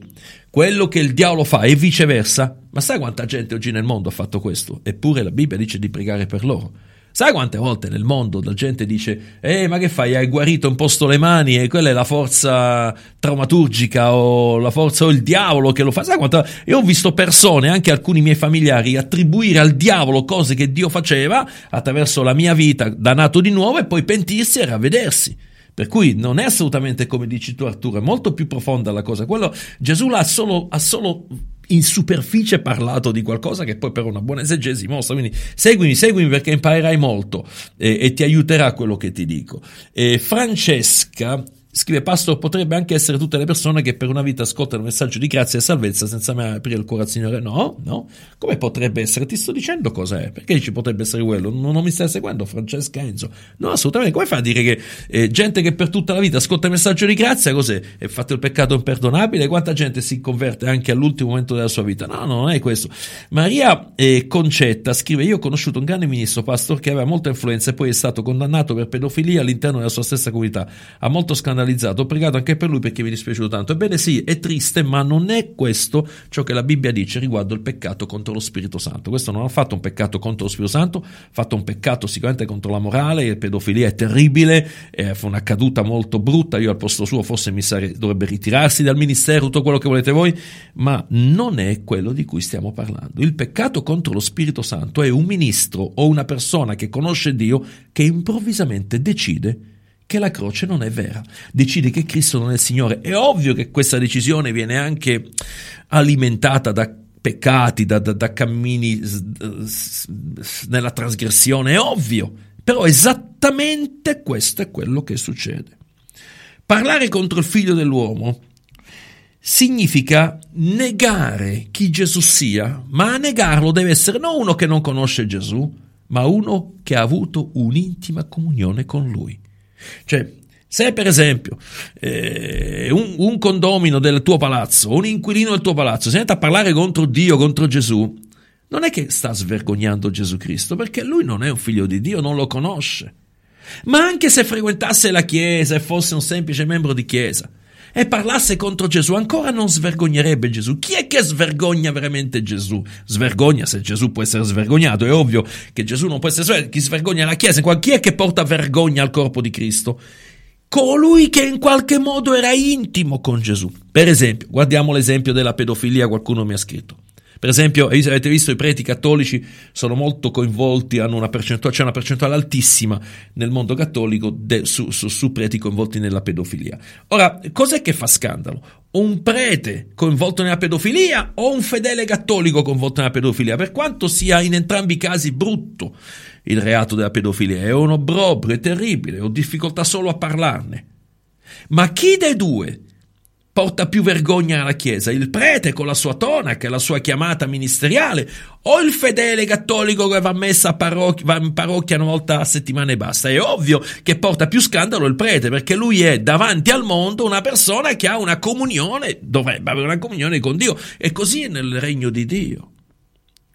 quello che il diavolo fa e viceversa, ma sai quanta gente oggi nel mondo ha fatto questo? Eppure la Bibbia dice di pregare per loro. Sai quante volte nel mondo la gente dice, eh, ma che fai? Hai guarito, imposto le mani e quella è la forza traumaturgica o la forza o il diavolo che lo fa. Sai quanta? Io ho visto persone, anche alcuni miei familiari, attribuire al diavolo cose che Dio faceva attraverso la mia vita da nato di nuovo e poi pentirsi e ravvedersi. Per cui non è assolutamente come dici tu Arturo, è molto più profonda la cosa. Quello, Gesù ha solo, ha solo in superficie parlato di qualcosa che poi per una buona esegesi mostra. Quindi seguimi, seguimi perché imparerai molto e, e ti aiuterà quello che ti dico. E Francesca Scrive Pastor, potrebbe anche essere tutte le persone che per una vita ascoltano il messaggio di grazia e salvezza senza mai aprire il cuore al Signore. No, no. Come potrebbe essere? Ti sto dicendo cosa è. Perché ci potrebbe essere quello? Non, non mi stai seguendo, Francesca Enzo. No, assolutamente. Come fai a dire che eh, gente che per tutta la vita ascolta il messaggio di grazia, cos'è? È fatto il peccato imperdonabile? Quanta gente si converte anche all'ultimo momento della sua vita? No, no, non è questo. Maria eh, Concetta scrive, io ho conosciuto un grande ministro, Pastor, che aveva molta influenza e poi è stato condannato per pedofilia all'interno della sua stessa comunità. Ha molto scandalizzato scandalizzato, ho pregato anche per lui perché mi è dispiaciuto tanto. Ebbene sì, è triste, ma non è questo ciò che la Bibbia dice riguardo il peccato contro lo Spirito Santo. Questo non ha fatto un peccato contro lo Spirito Santo, ha fatto un peccato sicuramente contro la morale, pedofilia è terribile, eh, fu una caduta molto brutta, io al posto suo forse mi sarei, dovrebbe ritirarsi dal ministero, tutto quello che volete voi, ma non è quello di cui stiamo parlando. Il peccato contro lo Spirito Santo è un ministro o una persona che conosce Dio che improvvisamente decide che la croce non è vera, decide che Cristo non è il Signore. È ovvio che questa decisione viene anche alimentata da peccati, da, da, da cammini nella trasgressione, è ovvio, però esattamente questo è quello che succede. Parlare contro il figlio dell'uomo significa negare chi Gesù sia, ma a negarlo deve essere non uno che non conosce Gesù, ma uno che ha avuto un'intima comunione con lui. Cioè, se per esempio eh, un, un, condomino del tuo palazzo, un inquilino del tuo palazzo si mette a parlare contro Dio, contro Gesù, non è che sta svergognando Gesù Cristo, perché lui non è un figlio di Dio, non lo conosce. Ma anche se frequentasse la Chiesa e fosse un semplice membro di Chiesa e parlasse contro Gesù, ancora non svergognerebbe Gesù. Chi è che svergogna veramente Gesù? Svergogna se Gesù può essere svergognato, è ovvio che Gesù non può essere svergognato. Chi svergogna la Chiesa? Chi è che porta vergogna al corpo di Cristo? colui che in qualche modo era intimo con Gesù. Per esempio, guardiamo l'esempio della pedofilia, qualcuno mi ha scritto. Per esempio, avete visto i preti cattolici sono molto coinvolti, una c'è una percentuale altissima nel mondo cattolico de, su, su, su preti coinvolti nella pedofilia. Ora, cos'è che fa scandalo? Un prete coinvolto nella pedofilia o un fedele cattolico coinvolto nella pedofilia? Per quanto sia in entrambi i casi brutto il reato della pedofilia, è un obbrobrio, è terribile, ho difficoltà solo a parlarne. Ma chi dei due porta più vergogna alla Chiesa? Il prete con la sua tonaca la sua chiamata ministeriale o il fedele cattolico che va a messa parrocchia, va in parrocchia una volta a settimana e basta? È ovvio che porta più scandalo il prete perché lui è davanti al mondo una persona che ha una comunione, dovrebbe avere una comunione con Dio e così è nel regno di Dio.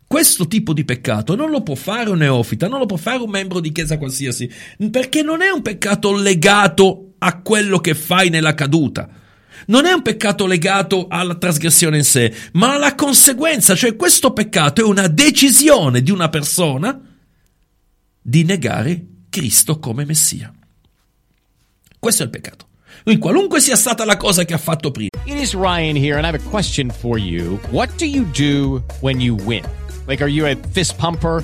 Questo tipo di peccato non lo può fare un neofita, non lo può fare un membro di chiesa qualsiasi, perché non è un peccato legato a quello che fai nella caduta. Non è un peccato legato alla trasgressione in sé, ma alla conseguenza, cioè questo peccato è una decisione di una persona di negare Cristo come Messia. Questo è il peccato. Quindi qualunque sia stata la cosa che ha fatto prima. It is Ryan here, and I have a question for you. What do you do when you win? Like, are you a fist pumper?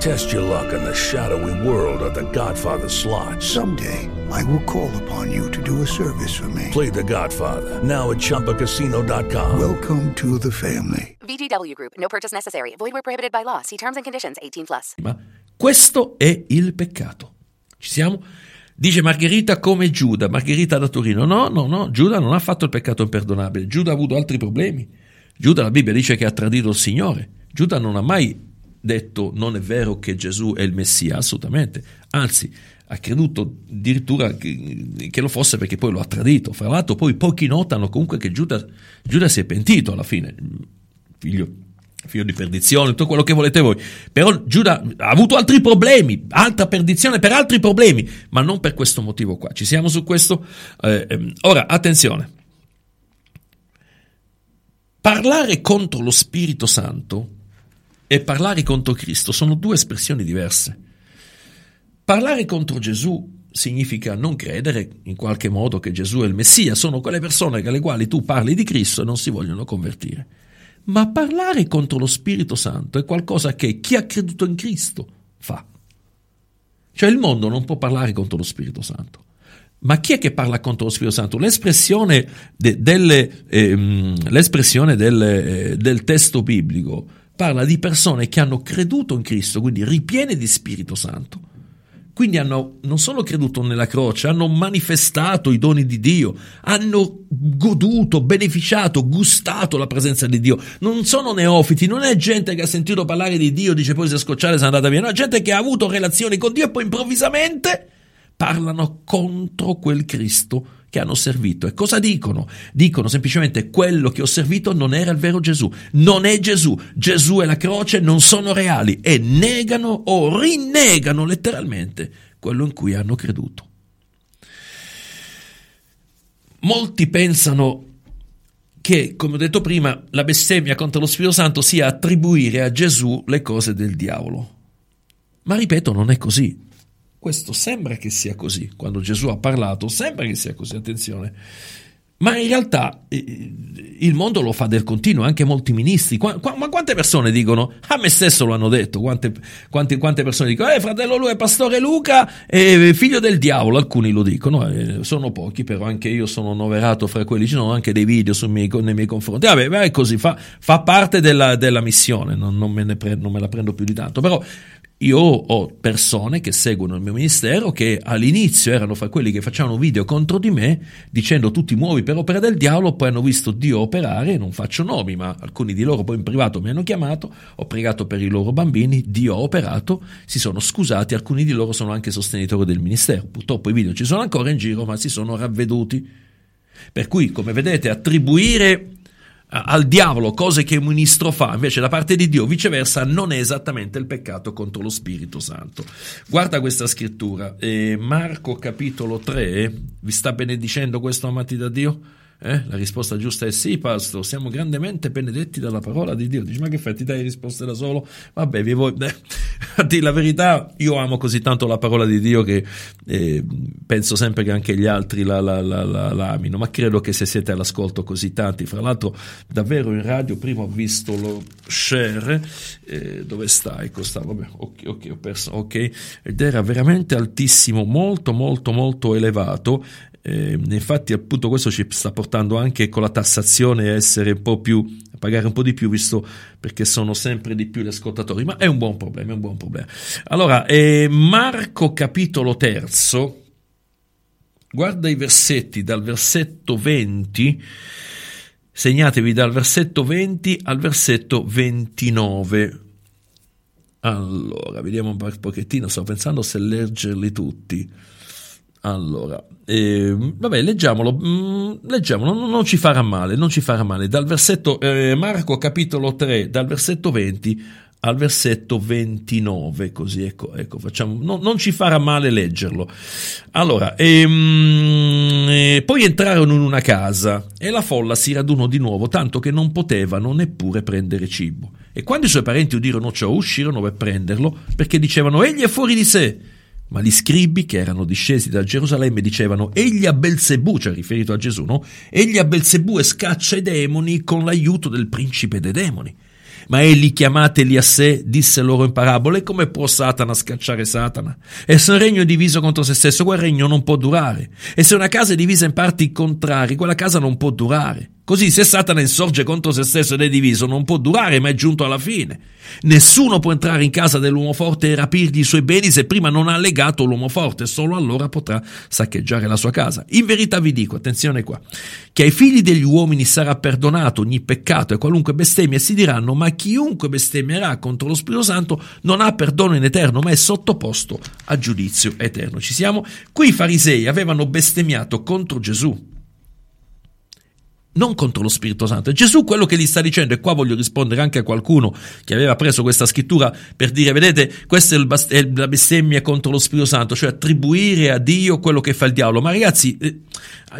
Test your luck in the shadowy world of The Godfather slot. Someday, I will call upon you to do a service for me. Play The Godfather now at ChumbaCasino.com. Welcome to the family. VGW Group. No purchase necessary. Void where prohibited by law. See terms and conditions. 18 plus. Ma questo è il peccato. Ci siamo? Dice Margherita come Giuda, Margherita da Torino. No, no, no, Giuda non ha fatto il peccato imperdonabile. Giuda ha avuto altri problemi. Giuda, la Bibbia dice che ha tradito il Signore. Giuda non ha mai detto non è vero che Gesù è il Messia, assolutamente. Anzi, ha creduto addirittura che, che lo fosse perché poi lo ha tradito. Fra l'altro, poi pochi notano comunque che Giuda, Giuda si è pentito alla fine. Figlio figlio di perdizione, tutto quello che volete voi. Però Giuda ha avuto altri problemi, altra perdizione per altri problemi, ma non per questo motivo qua. Ci siamo su questo? Eh, ehm, ora, attenzione. Parlare contro lo Spirito Santo e parlare contro Cristo sono due espressioni diverse. Parlare contro Gesù significa non credere in qualche modo che Gesù è il Messia, sono quelle persone alle quali tu parli di Cristo e non si vogliono convertire. Ma parlare contro lo Spirito Santo è qualcosa che chi ha creduto in Cristo fa. Cioè il mondo non può parlare contro lo Spirito Santo. Ma chi è che parla contro lo Spirito Santo? L'espressione, de, delle, ehm, l'espressione del, eh, del testo biblico parla di persone che hanno creduto in Cristo, quindi ripiene di Spirito Santo. Quindi hanno non solo creduto nella croce, hanno manifestato i doni di Dio, hanno goduto, beneficiato, gustato la presenza di Dio. Non sono neofiti, non è gente che ha sentito parlare di Dio, dice poi si è scocciata e si è andata via, no, è gente che ha avuto relazioni con Dio e poi improvvisamente parlano contro quel Cristo che hanno servito. E cosa dicono? Dicono semplicemente quello che ho servito non era il vero Gesù, non è Gesù, Gesù e la croce non sono reali e negano o rinnegano letteralmente quello in cui hanno creduto. Molti pensano che, come ho detto prima, la bestemmia contro lo Spirito Santo sia attribuire a Gesù le cose del diavolo. Ma ripeto, non è così. Questo sembra che sia così, quando Gesù ha parlato sembra che sia così, attenzione. Ma in realtà eh, il mondo lo fa del continuo, anche molti ministri. Qu- qu- ma quante persone dicono? A me stesso lo hanno detto. Quante, quante, quante persone dicono? Eh, fratello, lui è pastore Luca, è figlio del diavolo. Alcuni lo dicono, eh, sono pochi, però anche io sono noverato fra quelli. Ci sono anche dei video miei, nei miei confronti. Vabbè, è così, fa, fa parte della, della missione, non, non, me pre- non me la prendo più di tanto. Però io ho persone che seguono il mio ministero che all'inizio erano fra quelli che facevano video contro di me dicendo tutti muovi per opera del diavolo, poi hanno visto Dio operare, non faccio nomi, ma alcuni di loro poi in privato mi hanno chiamato, ho pregato per i loro bambini, Dio ha operato, si sono scusati, alcuni di loro sono anche sostenitori del ministero. Purtroppo i video ci sono ancora in giro, ma si sono ravveduti. Per cui, come vedete, attribuire al diavolo cose che un ministro fa, invece da parte di Dio viceversa non è esattamente il peccato contro lo Spirito Santo. Guarda questa scrittura, eh, Marco capitolo 3, vi sta benedicendo questo amati da Dio? Eh? La risposta giusta è sì, pastor, siamo grandemente benedetti dalla parola di Dio. Dici, ma che fai, ti dai risposte da solo? Vabbè, vi vuoi... Eh, <laughs> a dire la verità, io amo così tanto la parola di Dio che eh, penso sempre che anche gli altri la, la, la, la amino, ma credo che se siete all'ascolto così tanti, fra l'altro davvero in radio, prima ho visto lo share, eh, dove sta? Ecco, sta, vabbè, ok, ok, ho perso, ok, ed era veramente altissimo, molto, molto, molto elevato, eh, infatti, appunto, questo ci sta portando anche con la tassazione a essere un po' più, a pagare un po' di più, visto perché sono sempre di più gli ascoltatori, ma è un buon problema, è un buon problema. Allora, eh, Marco capitolo terzo, guarda i versetti dal versetto 20, segnatevi dal versetto 20 al versetto 29. Allora, vediamo un pochettino, sto pensando se leggerli tutti. Allora, eh, vabbè, leggiamolo, mm, leggiamolo non, non, ci farà male, non ci farà male. Dal versetto, eh, Marco capitolo 3, dal versetto 20 al versetto 29, così ecco, ecco facciamo, no, non ci farà male leggerlo. Allora, ehm, eh, poi entrarono in una casa e la folla si radunò di nuovo, tanto che non potevano neppure prendere cibo. E quando i suoi parenti udirono ciò, uscirono per prenderlo, perché dicevano, egli è fuori di sé. Ma gli scribi che erano discesi da Gerusalemme dicevano egli a Belzebù, cioè riferito a Gesù, no? Egli a Belzebù e scaccia i demoni con l'aiuto del principe dei demoni. Ma egli chiamateli a sé, disse loro in parabole, come può Satana scacciare Satana? E se un regno è diviso contro se stesso, quel regno non può durare. E se una casa è divisa in parti contrarie, quella casa non può durare. Così se Satana insorge contro se stesso ed è diviso, non può durare, ma è giunto alla fine. Nessuno può entrare in casa dell'uomo forte e rapirgli i suoi beni se prima non ha legato l'uomo forte, solo allora potrà saccheggiare la sua casa. In verità vi dico, attenzione qua, che ai figli degli uomini sarà perdonato ogni peccato e qualunque bestemmia si diranno, ma chiunque bestemmierà contro lo Spirito Santo non ha perdono in eterno, ma è sottoposto a giudizio eterno. Ci siamo? Qui i farisei avevano bestemmiato contro Gesù non contro lo Spirito Santo. Gesù quello che gli sta dicendo, e qua voglio rispondere anche a qualcuno che aveva preso questa scrittura per dire, vedete, questa è, bast- è la bestemmia contro lo Spirito Santo, cioè attribuire a Dio quello che fa il diavolo. Ma ragazzi, eh,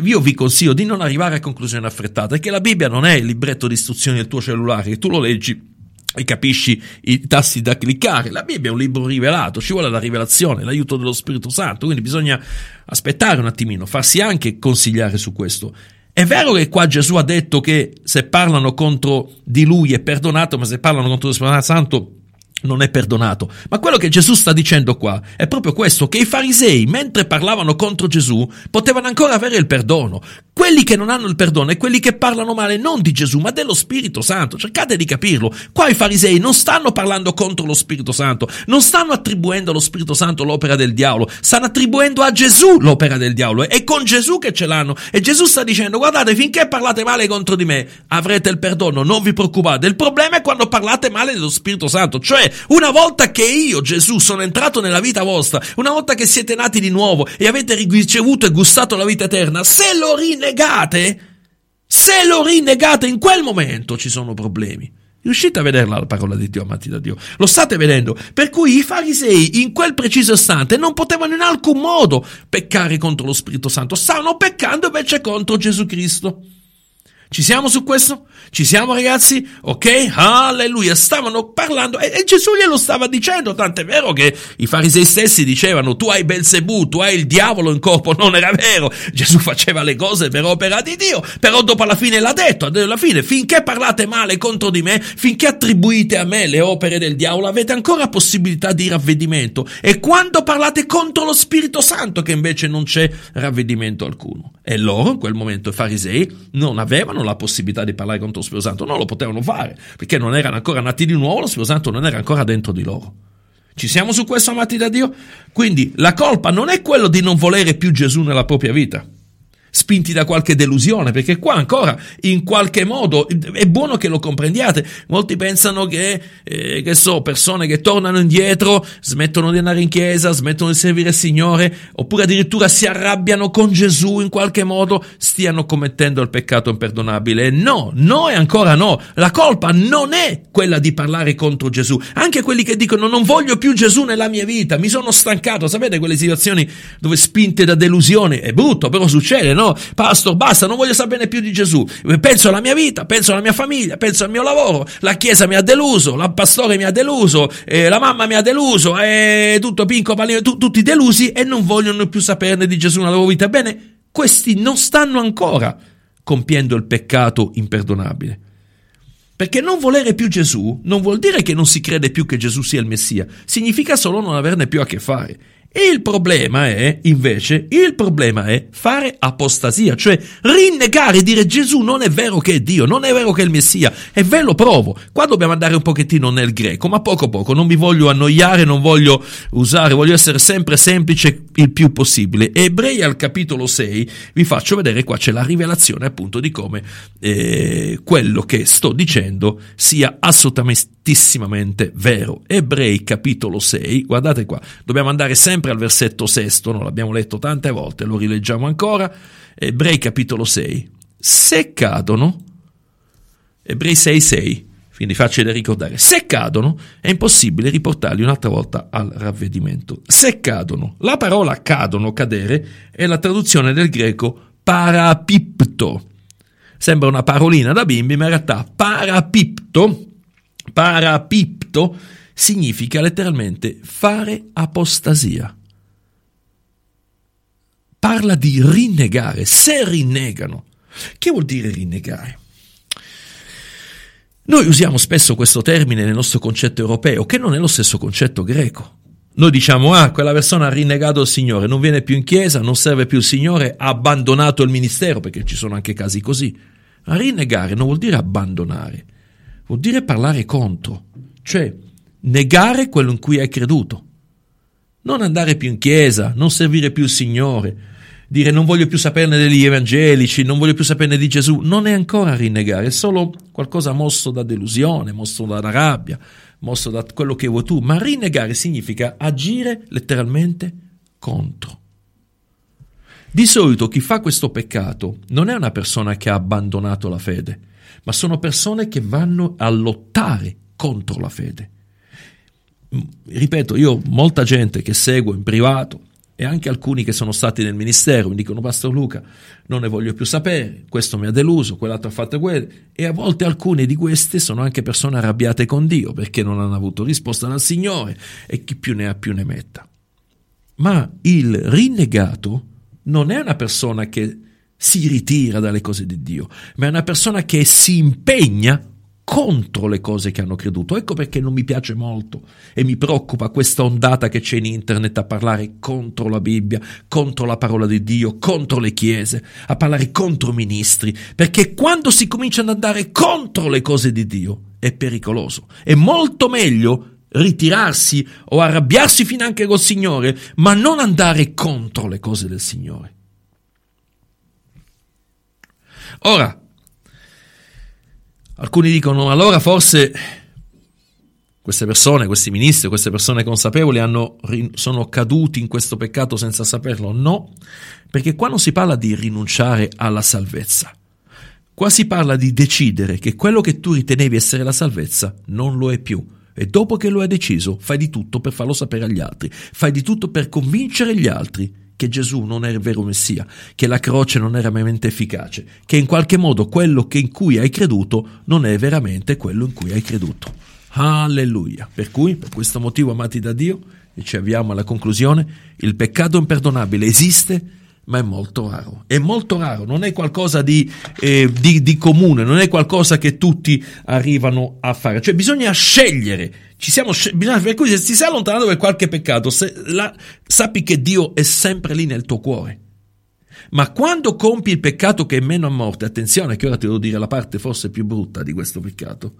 io vi consiglio di non arrivare a conclusioni affrettate, perché la Bibbia non è il libretto di istruzioni del tuo cellulare, che tu lo leggi e capisci i tassi da cliccare. La Bibbia è un libro rivelato, ci vuole la rivelazione, l'aiuto dello Spirito Santo, quindi bisogna aspettare un attimino, farsi anche consigliare su questo. È vero che qua Gesù ha detto che se parlano contro di lui è perdonato, ma se parlano contro lo Spirito Santo non è perdonato. Ma quello che Gesù sta dicendo qua è proprio questo, che i farisei, mentre parlavano contro Gesù, potevano ancora avere il perdono. Quelli che non hanno il perdono e quelli che parlano male non di Gesù, ma dello Spirito Santo. Cercate di capirlo. Qua i farisei non stanno parlando contro lo Spirito Santo, non stanno attribuendo allo Spirito Santo l'opera del diavolo, stanno attribuendo a Gesù l'opera del diavolo. È con Gesù che ce l'hanno. E Gesù sta dicendo, guardate, finché parlate male contro di me, avrete il perdono, non vi preoccupate. Il problema è quando parlate male dello Spirito Santo, cioè una volta che io, Gesù, sono entrato nella vita vostra, una volta che siete nati di nuovo e avete ricevuto e gustato la vita eterna, se lo rinnegate, se lo rinnegate in quel momento ci sono problemi. Riuscite a vederla la parola di Dio, amati da Dio? Lo state vedendo? Per cui i farisei in quel preciso istante non potevano in alcun modo peccare contro lo Spirito Santo, stavano peccando invece contro Gesù Cristo. Ci siamo su questo? Ci siamo ragazzi? Ok? Alleluia. Stavano parlando e, e, Gesù glielo stava dicendo, tant'è vero che i farisei stessi dicevano tu hai Belzebù, tu hai il diavolo in corpo. Non era vero. Gesù faceva le cose per opera di Dio, però dopo alla fine l'ha detto, alla fine finché parlate male contro di me, finché attribuite a me le opere del diavolo, avete ancora possibilità di ravvedimento. E quando parlate contro lo Spirito Santo che invece non c'è ravvedimento alcuno. E loro in quel momento i farisei non avevano avevano la possibilità di parlare contro lo Spirito Santo, non lo potevano fare, perché non erano ancora nati di nuovo, lo Spirito Santo non era ancora dentro di loro. Ci siamo su questo, amati da Dio? Quindi la colpa non è quello di non volere più Gesù nella propria vita spinti da qualche delusione, perché qua ancora in qualche modo è buono che lo comprendiate. Molti pensano che, eh, che so, persone che tornano indietro, smettono di andare in chiesa, smettono di servire il Signore, oppure addirittura si arrabbiano con Gesù in qualche modo, stiano commettendo il peccato imperdonabile. No, no e ancora no. La colpa non è quella di parlare contro Gesù. Anche quelli che dicono non voglio più Gesù nella mia vita, mi sono stancato. Sapete quelle situazioni dove spinte da delusione? È brutto, però succede, no? Pastor, basta, non voglio saperne più di Gesù. Penso alla mia vita, penso alla mia famiglia, penso al mio lavoro. La chiesa mi ha deluso, il pastore mi ha deluso, eh, la mamma mi ha deluso, eh, tutto Pinco, Palino, tu, tutti delusi e non vogliono più saperne di Gesù nella loro vita. Bene, questi non stanno ancora compiendo il peccato imperdonabile. Perché non volere più Gesù non vuol dire che non si crede più che Gesù sia il Messia, significa solo non averne più a che fare. Il problema è, invece, il problema è fare apostasia, cioè rinnegare, dire Gesù non è vero che è Dio, non è vero che è il Messia, e ve lo provo. Qua dobbiamo andare un pochettino nel greco, ma poco poco, non vi voglio annoiare, non voglio usare, voglio essere sempre semplice il più possibile. Ebrei al capitolo 6 vi faccio vedere qua c'è la rivelazione appunto di come eh, quello che sto dicendo sia assolutissimamente vero. Ebrei capitolo 6, guardate qua, dobbiamo andare sempre sempre al versetto sesto, no? l'abbiamo letto tante volte, lo rileggiamo ancora, Ebrei capitolo 6. Se cadono, Ebrei 6, 6, quindi facile da ricordare, se cadono è impossibile riportarli un'altra volta al ravvedimento. Se cadono, la parola cadono, cadere, è la traduzione del greco parapipto. Sembra una parolina da bimbi, ma in realtà parapipto, parapipto significa letteralmente fare apostasia. Parla di rinnegare, se rinnegano. Che vuol dire rinnegare? Noi usiamo spesso questo termine nel nostro concetto europeo, che non è lo stesso concetto greco. Noi diciamo, ah, quella persona ha rinnegato il Signore, non viene più in chiesa, non serve più il Signore, ha abbandonato il ministero, perché ci sono anche casi così. Ma rinnegare non vuol dire abbandonare, vuol dire parlare contro. Cioè, negare quello in cui hai creduto. Non andare più in chiesa, non servire più il Signore, dire non voglio più saperne degli evangelici, non voglio più saperne di Gesù, non è ancora rinnegare, è solo qualcosa mosso da delusione, mosso da rabbia, mosso da quello che vuoi tu, ma rinnegare significa agire letteralmente contro. Di solito chi fa questo peccato non è una persona che ha abbandonato la fede, ma sono persone che vanno a lottare contro la fede ripeto, io molta gente che seguo in privato e anche alcuni che sono stati nel ministero mi dicono Pastor Luca non ne voglio più sapere, questo mi ha deluso, quell'altro ha fatto quello e a volte alcune di queste sono anche persone arrabbiate con Dio perché non hanno avuto risposta dal Signore e chi più ne ha più ne metta. Ma il rinnegato non è una persona che si ritira dalle cose di Dio, ma è una persona che si impegna contro le cose che hanno creduto. Ecco perché non mi piace molto e mi preoccupa questa ondata che c'è in internet a parlare contro la Bibbia, contro la parola di Dio, contro le chiese, a parlare contro i ministri, perché quando si comincia ad andare contro le cose di Dio è pericoloso. È molto meglio ritirarsi o arrabbiarsi fin anche col Signore, ma non andare contro le cose del Signore. Ora, Alcuni dicono allora forse queste persone, questi ministri, queste persone consapevoli hanno, sono caduti in questo peccato senza saperlo. No, perché qua non si parla di rinunciare alla salvezza. Qua si parla di decidere che quello che tu ritenevi essere la salvezza non lo è più. E dopo che lo hai deciso, fai di tutto per farlo sapere agli altri. Fai di tutto per convincere gli altri che Gesù non era il vero Messia, che la croce non era veramente efficace, che in qualche modo quello in cui hai creduto non è veramente quello in cui hai creduto. Alleluia. Per cui, per questo motivo, amati da Dio, e ci avviamo alla conclusione, il peccato imperdonabile esiste ma è molto raro. È molto raro, non è qualcosa di, eh, di, di, comune, non è qualcosa che tutti arrivano a fare. Cioè bisogna scegliere, ci siamo, bisogna, per cui se ti sei allontanato per qualche peccato, la, sappi che Dio è sempre lì nel tuo cuore. Ma quando compi il peccato che è meno a morte, attenzione che ora ti devo dire la parte forse più brutta di questo peccato,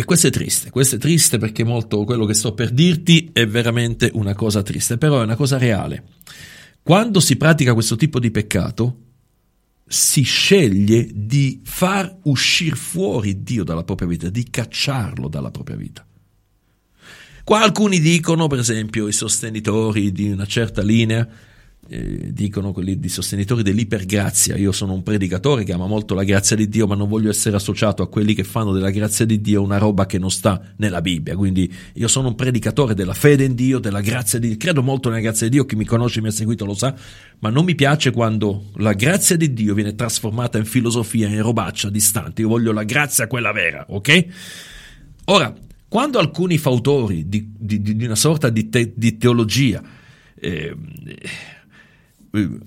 e questo è triste, questo è triste perché molto quello che sto per dirti è veramente una cosa triste, però è una cosa reale. Quando si pratica questo tipo di peccato, si sceglie di far uscire fuori Dio dalla propria vita, di cacciarlo dalla propria vita. Qua alcuni dicono, per esempio, i sostenitori di una certa linea, eh, dicono quelli di sostenitori dell'ipergrazia. Io sono un predicatore che ama molto la grazia di Dio, ma non voglio essere associato a quelli che fanno della grazia di Dio una roba che non sta nella Bibbia. Quindi io sono un predicatore della fede in Dio, della grazia di Dio. Credo molto nella grazia di Dio, chi mi conosce e mi ha seguito lo sa, ma non mi piace quando la grazia di Dio viene trasformata in filosofia, in robaccia distante. Io voglio la grazia quella vera, ok? Ora, quando alcuni fautori di, di, di una sorta di, te, di teologia eh,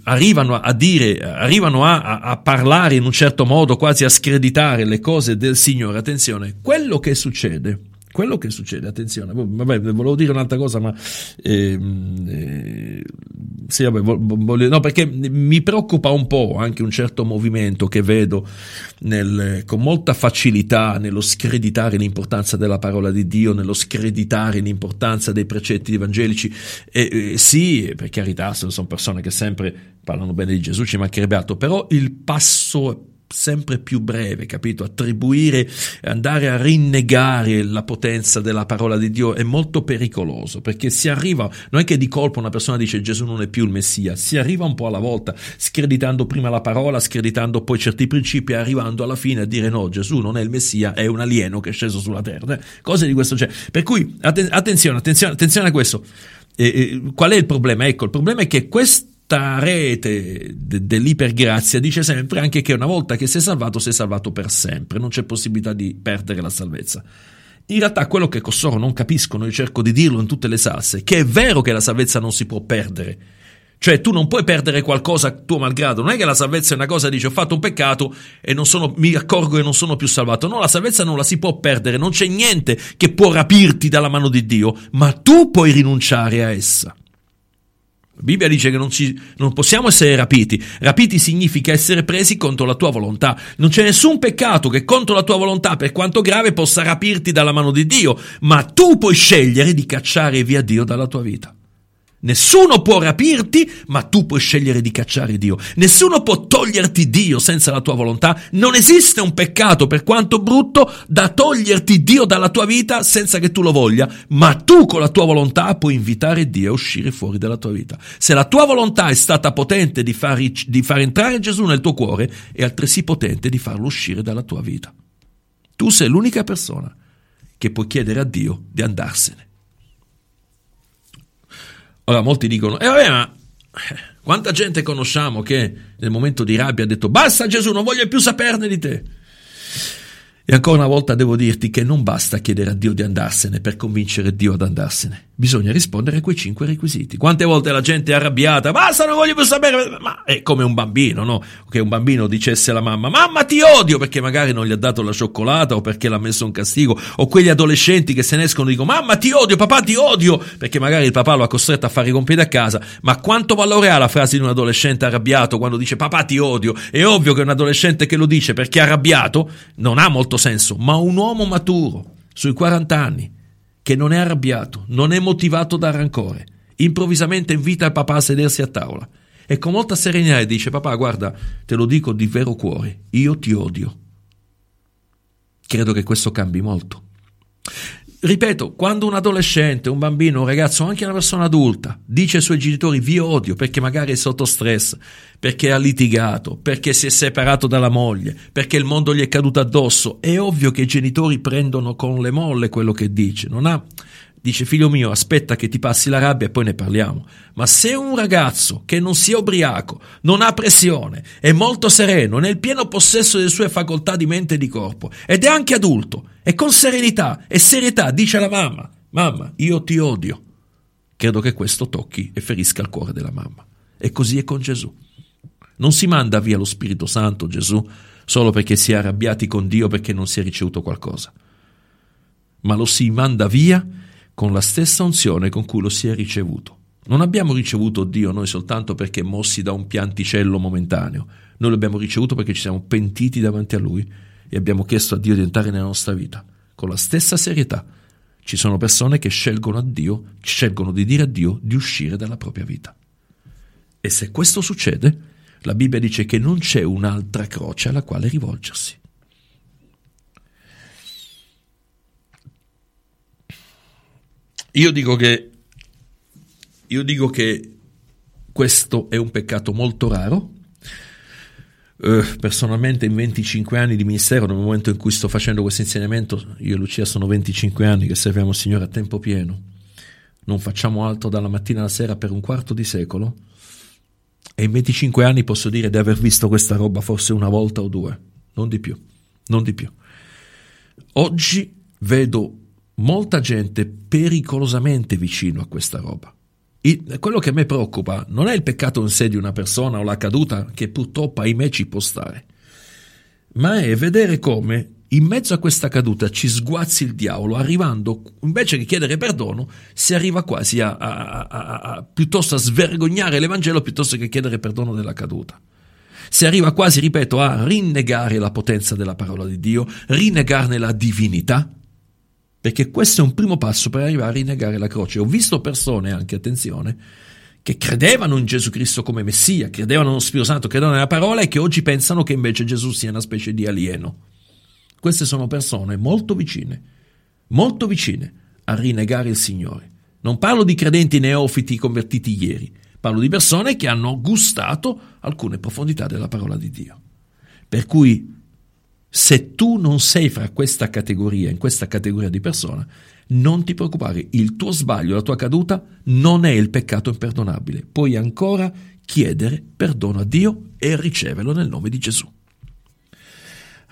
arrivano a dire, arrivano a, a, parlare in un certo modo, quasi a screditare le cose del Signore, attenzione, quello che succede quello che succede, attenzione, vabbè, volevo dire un'altra cosa, ma ehm, eh, sì, vabbè, voglio, no, perché mi preoccupa un po' anche un certo movimento che vedo nel, con molta facilità nello screditare l'importanza della parola di Dio, nello screditare l'importanza dei precetti evangelici. E, eh, sì, per carità, sono persone che sempre parlano bene di Gesù, ci mancherebbe altro, però il passo sempre più breve, capito? Attribuire, andare a rinnegare la potenza della parola di Dio è molto pericoloso perché si arriva, non è che di colpo una persona dice Gesù non è più il Messia, si arriva un po' alla volta, screditando prima la parola, screditando poi certi principi, arrivando alla fine a dire no, Gesù non è il Messia, è un alieno che è sceso sulla terra, cose di questo genere. Per cui attenzione, attenzione, attenzione a questo. E, e, qual è il problema? Ecco, il problema è che questo questa rete de- dell'ipergrazia dice sempre anche che una volta che sei salvato, sei salvato per sempre, non c'è possibilità di perdere la salvezza. In realtà quello che costoro non capiscono, io cerco di dirlo in tutte le salse, che è vero che la salvezza non si può perdere. Cioè tu non puoi perdere qualcosa tuo malgrado, non è che la salvezza è una cosa, dice ho fatto un peccato e sono, mi accorgo che non sono più salvato. No, la salvezza non la si può perdere, non c'è niente che può rapirti dalla mano di Dio, ma tu puoi rinunciare a essa. La Bibbia dice che non, ci, non, possiamo essere rapiti. Rapiti significa essere presi contro la tua volontà. Non c'è nessun peccato che contro la tua volontà, per quanto grave, possa rapirti dalla mano di Dio, ma tu puoi scegliere di cacciare via Dio dalla tua vita. Nessuno può rapirti, ma tu puoi scegliere di cacciare Dio. Nessuno può toglierti Dio senza la tua volontà. Non esiste un peccato, per quanto brutto, da toglierti Dio dalla tua vita senza che tu lo voglia, ma tu con la tua volontà puoi invitare Dio a uscire fuori dalla tua vita. Se la tua volontà è stata potente di far, di far entrare Gesù nel tuo cuore, è altresì potente di farlo uscire dalla tua vita. Tu sei l'unica persona che può chiedere a Dio di andarsene. Ora molti dicono, eh vabbè ma quanta gente conosciamo che nel momento di rabbia ha detto basta Gesù, non voglio più saperne di te. E ancora una volta devo dirti che non basta chiedere a Dio di andarsene per convincere Dio ad andarsene. Bisogna rispondere a quei cinque requisiti. Quante volte la gente è arrabbiata, basta, non voglio più sapere, ma è come un bambino, no? Che un bambino dicesse alla mamma, mamma ti odio, perché magari non gli ha dato la cioccolata o perché l'ha messo un castigo, o quegli adolescenti che se ne escono dicono, mamma ti odio, papà ti odio, perché magari il papà lo ha costretto a fare i compiti a casa, ma quanto valore ha la frase di un adolescente arrabbiato quando dice papà ti odio? È ovvio che un adolescente che lo dice perché è arrabbiato non ha molto senso, ma un uomo maturo, sui 40 anni, che non è arrabbiato, non è motivato da rancore, improvvisamente invita il papà a sedersi a tavola e con molta serenità dice papà guarda, te lo dico di vero cuore, io ti odio. Credo che questo cambi molto. Ripeto, quando un adolescente, un bambino, un ragazzo, anche una persona adulta, dice ai suoi genitori vi odio perché magari è sotto stress, perché ha litigato, perché si è separato dalla moglie, perché il mondo gli è caduto addosso, è ovvio che i genitori prendono con le molle quello che dice. Non ha, dice figlio mio, aspetta che ti passi la rabbia e poi ne parliamo. Ma se un ragazzo che non sia ubriaco, non ha pressione, è molto sereno, nel pieno possesso delle sue facoltà di mente e di corpo, ed è anche adulto, e con serenità e serietà dice alla mamma, mamma, io ti odio, credo che questo tocchi e ferisca il cuore della mamma. E così è con Gesù. Non si manda via lo Spirito Santo, Gesù, solo perché si è arrabbiati con Dio perché non si è ricevuto qualcosa, ma lo si manda via con la stessa unzione con cui lo si è ricevuto. Non abbiamo ricevuto Dio noi soltanto perché mossi da un pianticello momentaneo, noi lo abbiamo ricevuto perché ci siamo pentiti davanti a Lui e abbiamo chiesto a Dio di entrare nella nostra vita con la stessa serietà. Ci sono persone che scelgono a Dio, scelgono di dire a Dio di uscire dalla propria vita. E se questo succede, la Bibbia dice che non c'è un'altra croce alla quale rivolgersi. Io dico che, io dico che questo è un peccato molto raro. Eh, personalmente in 25 anni di ministero, nel momento in cui sto facendo questo insegnamento, io e Lucia sono 25 anni che serviamo il Signore a tempo pieno, non facciamo altro dalla mattina alla sera per un quarto di secolo e in 25 anni posso dire di aver visto questa roba forse una volta o due, non di più, non di più. Oggi vedo molta gente pericolosamente vicino a questa roba. Il, quello che a me preoccupa non è il peccato in sé di una persona o la caduta, che purtroppo ahimè ci può stare, ma è vedere come in mezzo a questa caduta ci sguazzi il diavolo, arrivando invece che chiedere perdono, si arriva quasi a, a, a, a piuttosto a svergognare l'Evangelo piuttosto che chiedere perdono della caduta. Si arriva quasi, ripeto, a rinnegare la potenza della parola di Dio, rinnegarne la divinità, perché questo è un primo passo per arrivare a rinnegare la croce. Ho visto persone, anche attenzione, che credevano in Gesù Cristo come Messia, credevano nello Spirito Santo, credevano nella parola e che oggi pensano che invece Gesù sia una specie di alieno. Queste sono persone molto vicine, molto vicine a rinnegare il Signore. Non parlo di credenti neofiti convertiti ieri, parlo di persone che hanno gustato alcune profondità della parola di Dio. Per cui, se tu non sei fra questa categoria, in questa categoria di persona, non ti preoccupare, il tuo sbaglio, la tua caduta non è il peccato imperdonabile. Puoi ancora chiedere perdono a Dio e riceverlo nel nome di Gesù.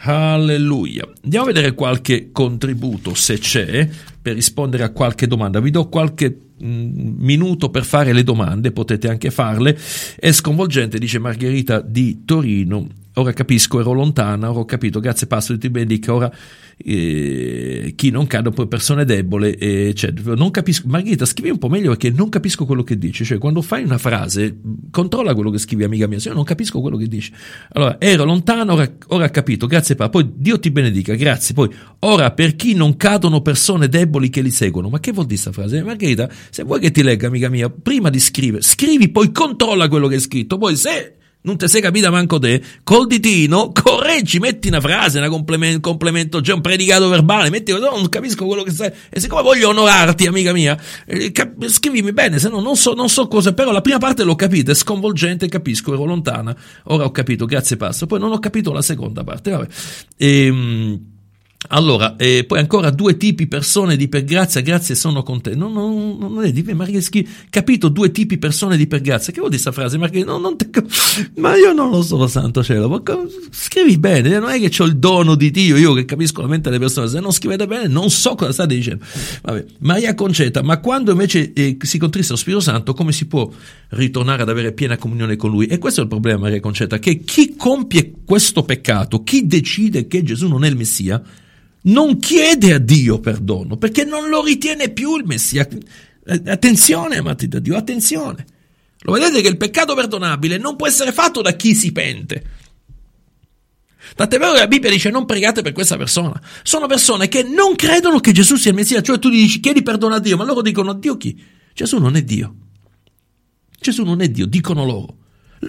Alleluia. Andiamo a vedere qualche contributo, se c'è, per rispondere a qualche domanda. Vi do qualche mm, minuto per fare le domande, potete anche farle. È sconvolgente, dice Margherita di Torino. Ora capisco, ero lontana, ora ho capito, grazie Pastor, ti benedica, ora eh, chi non cade poi persone debole, eccetera. Non capisco, Margherita, scrivi un po' meglio perché non capisco quello che dici, cioè quando fai una frase, controlla quello che scrivi, amica mia, se io non capisco quello che dici. Allora, ero lontano, ora, ora ho capito, grazie Papa, poi Dio ti benedica, grazie, poi ora per chi non cadono persone deboli che li seguono, ma che vuol dire questa frase? Margherita, se vuoi che ti legga, amica mia, prima di scrivere, scrivi, poi controlla quello che hai scritto, poi se non ti sei capita manco te, col ditino correggi, metti una frase, un complemento, complemento, cioè un predicato verbale, metti, no, non capisco quello che stai, e siccome voglio onorarti, amica mia, eh, cap- scrivimi bene, se no non so, non so cosa, però la prima parte l'ho capita, è sconvolgente, capisco, ero lontana, ora ho capito, grazie passo, poi non ho capito la seconda parte, vabbè. Ehm, allora, eh, poi ancora due tipi persone di per grazia, grazie sono con te. Non, non, non è di me, capito? Due tipi persone di per grazia. Che vuol dire questa frase? Marghe, no, non te, ma io non lo so, santo cielo. Scrivi bene, non è che ho il dono di Dio, io che capisco la mente delle persone. Se non scrivete bene, non so cosa state dicendo. Vabbè, Maria Concetta, ma quando invece eh, si contrista lo Spirito Santo, come si può ritornare ad avere piena comunione con Lui? E questo è il problema, Maria Concetta, che chi compie questo peccato, chi decide che Gesù non è il Messia, non chiede a Dio perdono perché non lo ritiene più il Messia. Eh, attenzione, amati da Dio, attenzione. Lo vedete che il peccato perdonabile non può essere fatto da chi si pente. Tant'è vero che la Bibbia dice non pregate per questa persona. Sono persone che non credono che Gesù sia il Messia. Cioè tu gli dici chiedi perdono a Dio, ma loro dicono a Dio chi? Gesù non è Dio. Gesù non è Dio, dicono loro.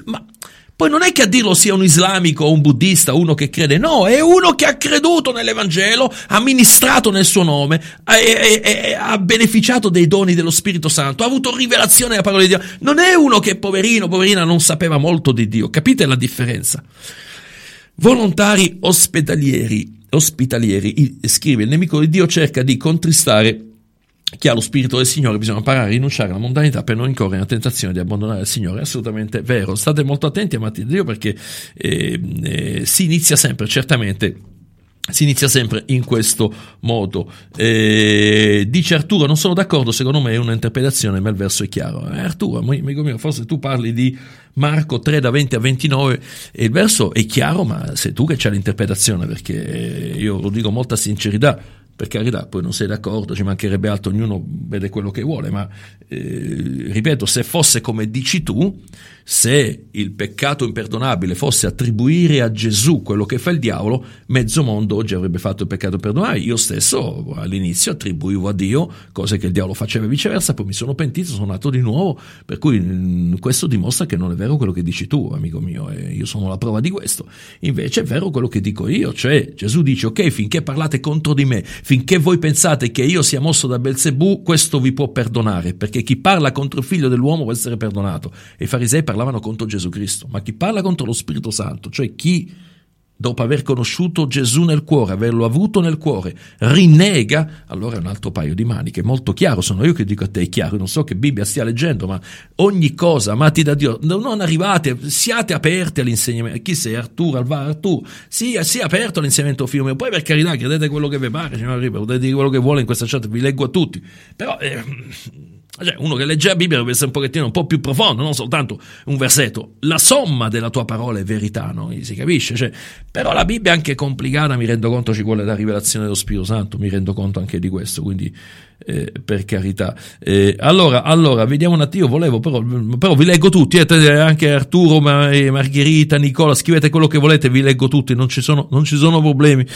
Ma poi non è che a dirlo sia un islamico o un buddista, uno che crede, no, è uno che ha creduto nell'Evangelo, ha ministrato nel suo nome, ha, ha, ha beneficiato dei doni dello Spirito Santo, ha avuto rivelazione della parola di Dio. Non è uno che poverino, poverina, non sapeva molto di Dio. Capite la differenza? Volontari ospedalieri, ospitalieri, scrive, il nemico di Dio cerca di contristare chi ha lo spirito del Signore bisogna imparare a rinunciare alla mondanità per non incorrere nella tentazione di abbandonare il Signore, è assolutamente vero. State molto attenti, amati di Dio, perché eh, eh, si inizia sempre, certamente, si inizia sempre in questo modo. Eh, dice Arturo: Non sono d'accordo, secondo me è un'interpretazione, ma il verso è chiaro. Eh, Arturo, amico mio, forse tu parli di Marco 3 da 20 a 29 e il verso è chiaro, ma sei tu che c'hai l'interpretazione, perché io lo dico con molta sincerità per carità, poi non sei d'accordo, ci mancherebbe altro, ognuno vede quello che vuole, ma eh, ripeto, se fosse come dici tu, se il peccato imperdonabile fosse attribuire a Gesù quello che fa il diavolo, mezzo mondo oggi avrebbe fatto il peccato imperdonabile. Io stesso all'inizio attribuivo a Dio cose che il diavolo faceva e viceversa, poi mi sono pentito, sono nato di nuovo, per cui mm, questo dimostra che non è vero quello che dici tu, amico mio, e io sono la prova di questo. Invece è vero quello che dico io, cioè Gesù dice ok, finché parlate contro di me, finché voi pensate che io sia mosso da Belzebù, questo vi può perdonare, perché chi parla contro il figlio dell'uomo può essere perdonato. E i farisei parlavano contro Gesù Cristo, ma chi parla contro lo Spirito Santo, cioè chi dopo aver conosciuto Gesù nel cuore, averlo avuto nel cuore, rinnega, allora è un altro paio di maniche, molto chiaro, sono. Io che dico a te, è chiaro, non so che Bibbia stia leggendo, ma ogni cosa amati da Dio, non arrivate, siate aperti all'insegnamento, chi sei? Arturo, Alvaro, Arturo, sia, sia aperto all'insegnamento figlio mio, poi per carità, credete quello che vi pare, signore, potete dire quello che vuole in questa chat, vi leggo a tutti, però... Eh, cioè, uno che legge la Bibbia deve essere un pochettino un po' più profondo, non soltanto un versetto. La somma della tua parola è verità, no? Si capisce? Cioè, però la Bibbia è anche complicata, mi rendo conto ci vuole la rivelazione dello Spirito Santo, mi rendo conto anche di questo, quindi eh, per carità. Eh, allora, allora, vediamo un attimo, volevo però, però vi leggo tutti, eh, anche Arturo, Margherita, Nicola, scrivete quello che volete, vi leggo tutti, non ci sono, non ci sono problemi,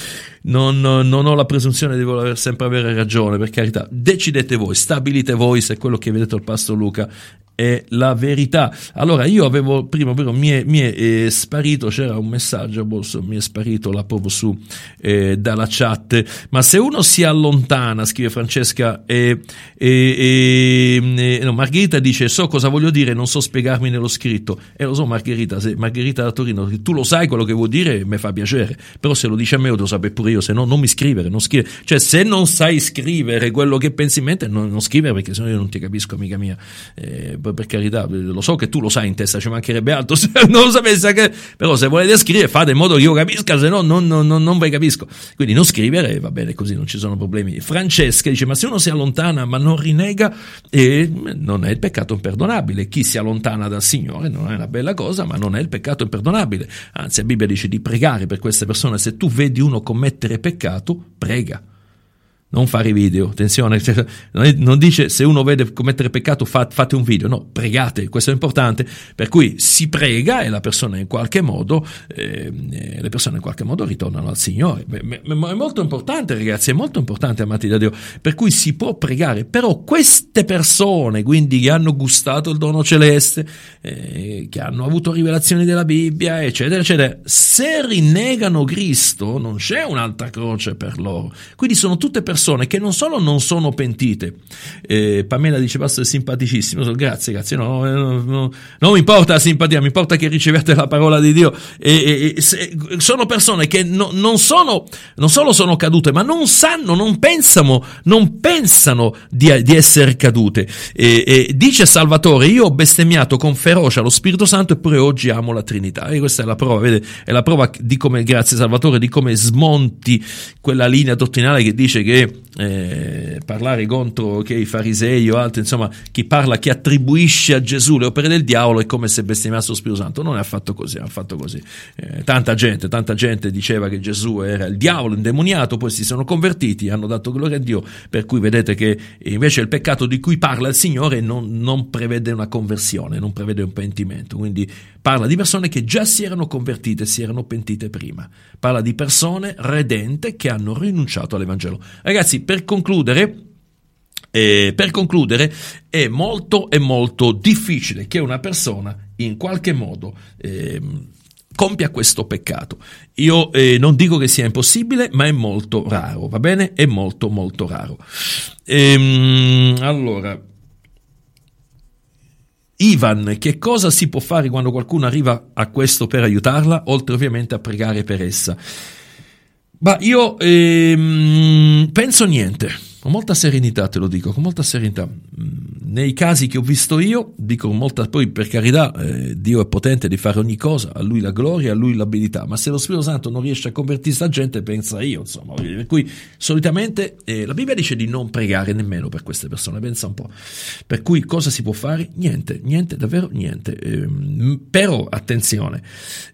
non, non, ho la presunzione di voler sempre avere ragione, per carità. Decidete voi, stabilite voi se quello che vedete al Pastor Luca è la verità. Allora, io avevo prima, però mi è, mi è eh, sparito, c'era un messaggio, boh, mi è sparito là proprio su eh, dalla chat. Ma se uno si allontana, scrive Francesca, e, e, e no, Margherita dice: So cosa voglio dire, non so spiegarmi nello scritto. E lo so, Margherita, se Margherita da Torino, tu lo sai quello che vuol dire, mi fa piacere. Però se lo dice a me, lo devo pure io, se no, non mi scrivere, non scrivere. Cioè, se non sai scrivere quello che pensi in mente, non, non scrivere perché sennò io non ti capisco, amica mia. Per carità, lo so che tu lo sai in testa, ci mancherebbe altro, <laughs> se non lo sapesse che, però se volete scrivere fate in modo che io capisca, se no non, non, non vi capisco. Quindi non scrivere, va bene così, non ci sono problemi. Francesca dice, ma se uno si allontana ma non rinega, eh, non è il peccato imperdonabile. Chi si allontana dal Signore non è una bella cosa, ma non è il peccato imperdonabile. Anzi, la Bibbia dice di pregare per queste persone. Se tu vedi uno commettere peccato, prega non fare video, attenzione, <laughs> non dice se uno vede commettere peccato fate un video, no, pregate, questo è importante, per cui si prega e la persona in qualche modo, eh, le persone in qualche modo ritornano al Signore, è molto importante ragazzi, è molto importante amati da Dio, per cui si può pregare, però queste persone quindi che hanno gustato il dono celeste, eh, che hanno avuto rivelazioni della Bibbia, eccetera, eccetera, se rinnegano Cristo non c'è un'altra croce per loro, quindi sono tutte persone persone che non solo non sono pentite, eh, Pamela dice pastor è simpaticissimo, grazie, grazie, no, no, no, non mi importa la simpatia, mi importa che riceviate la parola di Dio, e, e, se, sono persone che no, non, sono, non solo sono cadute, ma non sanno, non pensano, non pensano di, di essere cadute. E, dice Salvatore, io ho bestemmiato con ferocia lo Spirito Santo eppure oggi amo la Trinità. E questa è la prova, vede, è la prova di come, grazie Salvatore, di come smonti quella linea dottrinale che dice che eh, parlare contro che i farisei o altri, insomma, chi parla, chi attribuisce a Gesù le opere del diavolo è come se bestemmiasse lo Spirito Santo. Non è affatto così, è affatto così. Eh, tanta gente, tanta gente diceva che Gesù era il diavolo indemoniato, poi si sono convertiti, hanno dato gloria a Dio, per cui vedete che invece il peccato di cui parla il Signore non, non prevede una conversione, non prevede un pentimento, quindi parla di persone che già si erano convertite, si erano pentite prima, parla di persone redente che hanno rinunciato all'Evangelo. Ragazzi, per concludere, eh, per concludere, è molto e molto difficile che una persona in qualche modo eh, compia questo peccato. Io eh, non dico che sia impossibile, ma è molto raro, va bene? È molto molto raro. Ehm, allora, Ivan, che cosa si può fare quando qualcuno arriva a questo per aiutarla, oltre ovviamente a pregare per essa? Ma io ehm, penso niente, con molta serenità te lo dico, con molta serenità. Mm, nei casi che ho visto io, dico molta, poi per carità, eh, Dio è potente di fare ogni cosa, a Lui la gloria, a Lui l'abilità, ma se lo Spirito Santo non riesce a convertirsi la gente, pensa io, insomma. Per cui solitamente eh, la Bibbia dice di non pregare nemmeno per queste persone, pensa un po'. Per cui cosa si può fare? Niente, niente, davvero niente. Eh, però, attenzione,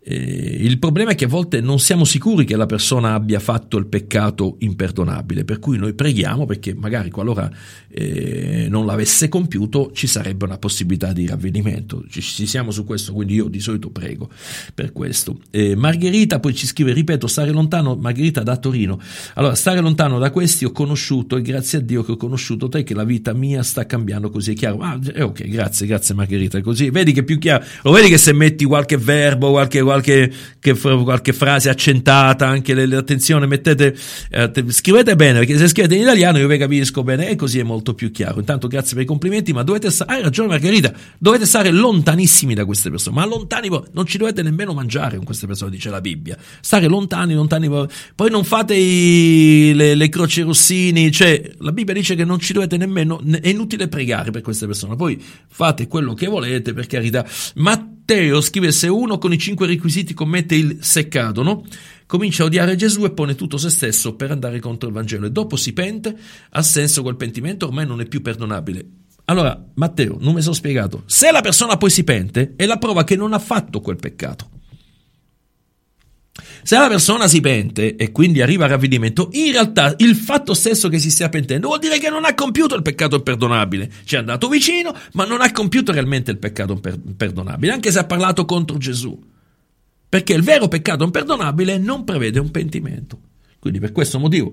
eh, il problema è che a volte non siamo sicuri che la persona abbia fatto il peccato imperdonabile, per cui noi preghiamo perché perché magari qualora eh, non l'avesse compiuto ci sarebbe una possibilità di ravvedimento. Ci, ci, siamo su questo, quindi io di solito prego per questo. Eh, Margherita poi ci scrive, ripeto, stare lontano, Margherita da Torino. Allora, stare lontano da questi ho conosciuto e grazie a Dio che ho conosciuto te che la vita mia sta cambiando così è chiaro. Ah, eh, ok, grazie, grazie Margherita, così vedi che più chiaro. Lo vedi che se metti qualche verbo, qualche, qualche, qualche frase accentata, anche le, le, attenzione, mettete, eh, scrivete bene, perché se scrivete in italiano io vi capisco bene e così è molto più chiaro. Intanto grazie per i complimenti, ma dovete stare, hai ragione Margherita, dovete stare lontanissimi da queste persone, ma lontani, non ci dovete nemmeno mangiare con queste persone, dice la Bibbia. Stare lontani, lontani, poi non fate i, le, le croci rossini, cioè la Bibbia dice che non ci dovete nemmeno, è inutile pregare per queste persone, poi fate quello che volete, per carità. Matteo scrive se uno con i cinque requisiti commette il seccato, no? Comincia a odiare Gesù e pone tutto se stesso per andare contro il Vangelo e dopo si pente, ha senso quel pentimento, ormai non è più perdonabile. Allora, Matteo, non mi sono spiegato. Se la persona poi si pente, è la prova che non ha fatto quel peccato. Se la persona si pente e quindi arriva al ravvedimento, in realtà il fatto stesso che si stia pentendo vuol dire che non ha compiuto il peccato imperdonabile. Ci è andato vicino, ma non ha compiuto realmente il peccato imperdonabile, anche se ha parlato contro Gesù perché il vero peccato imperdonabile non prevede un pentimento. Quindi per questo motivo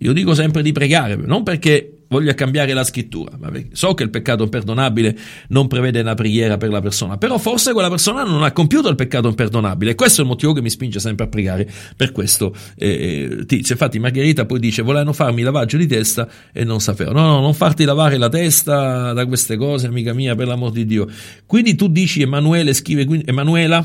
io dico sempre di pregare, non perché voglia cambiare la scrittura, ma so che il peccato imperdonabile non prevede una preghiera per la persona, però forse quella persona non ha compiuto il peccato imperdonabile e questo è il motivo che mi spinge sempre a pregare per questo eh, tizio. Infatti Margherita poi dice volevano farmi lavaggio di testa e non sapevo. No, no, non farti lavare la testa da queste cose, amica mia, per l'amor di Dio. Quindi tu dici Emanuele scrive, Emanuela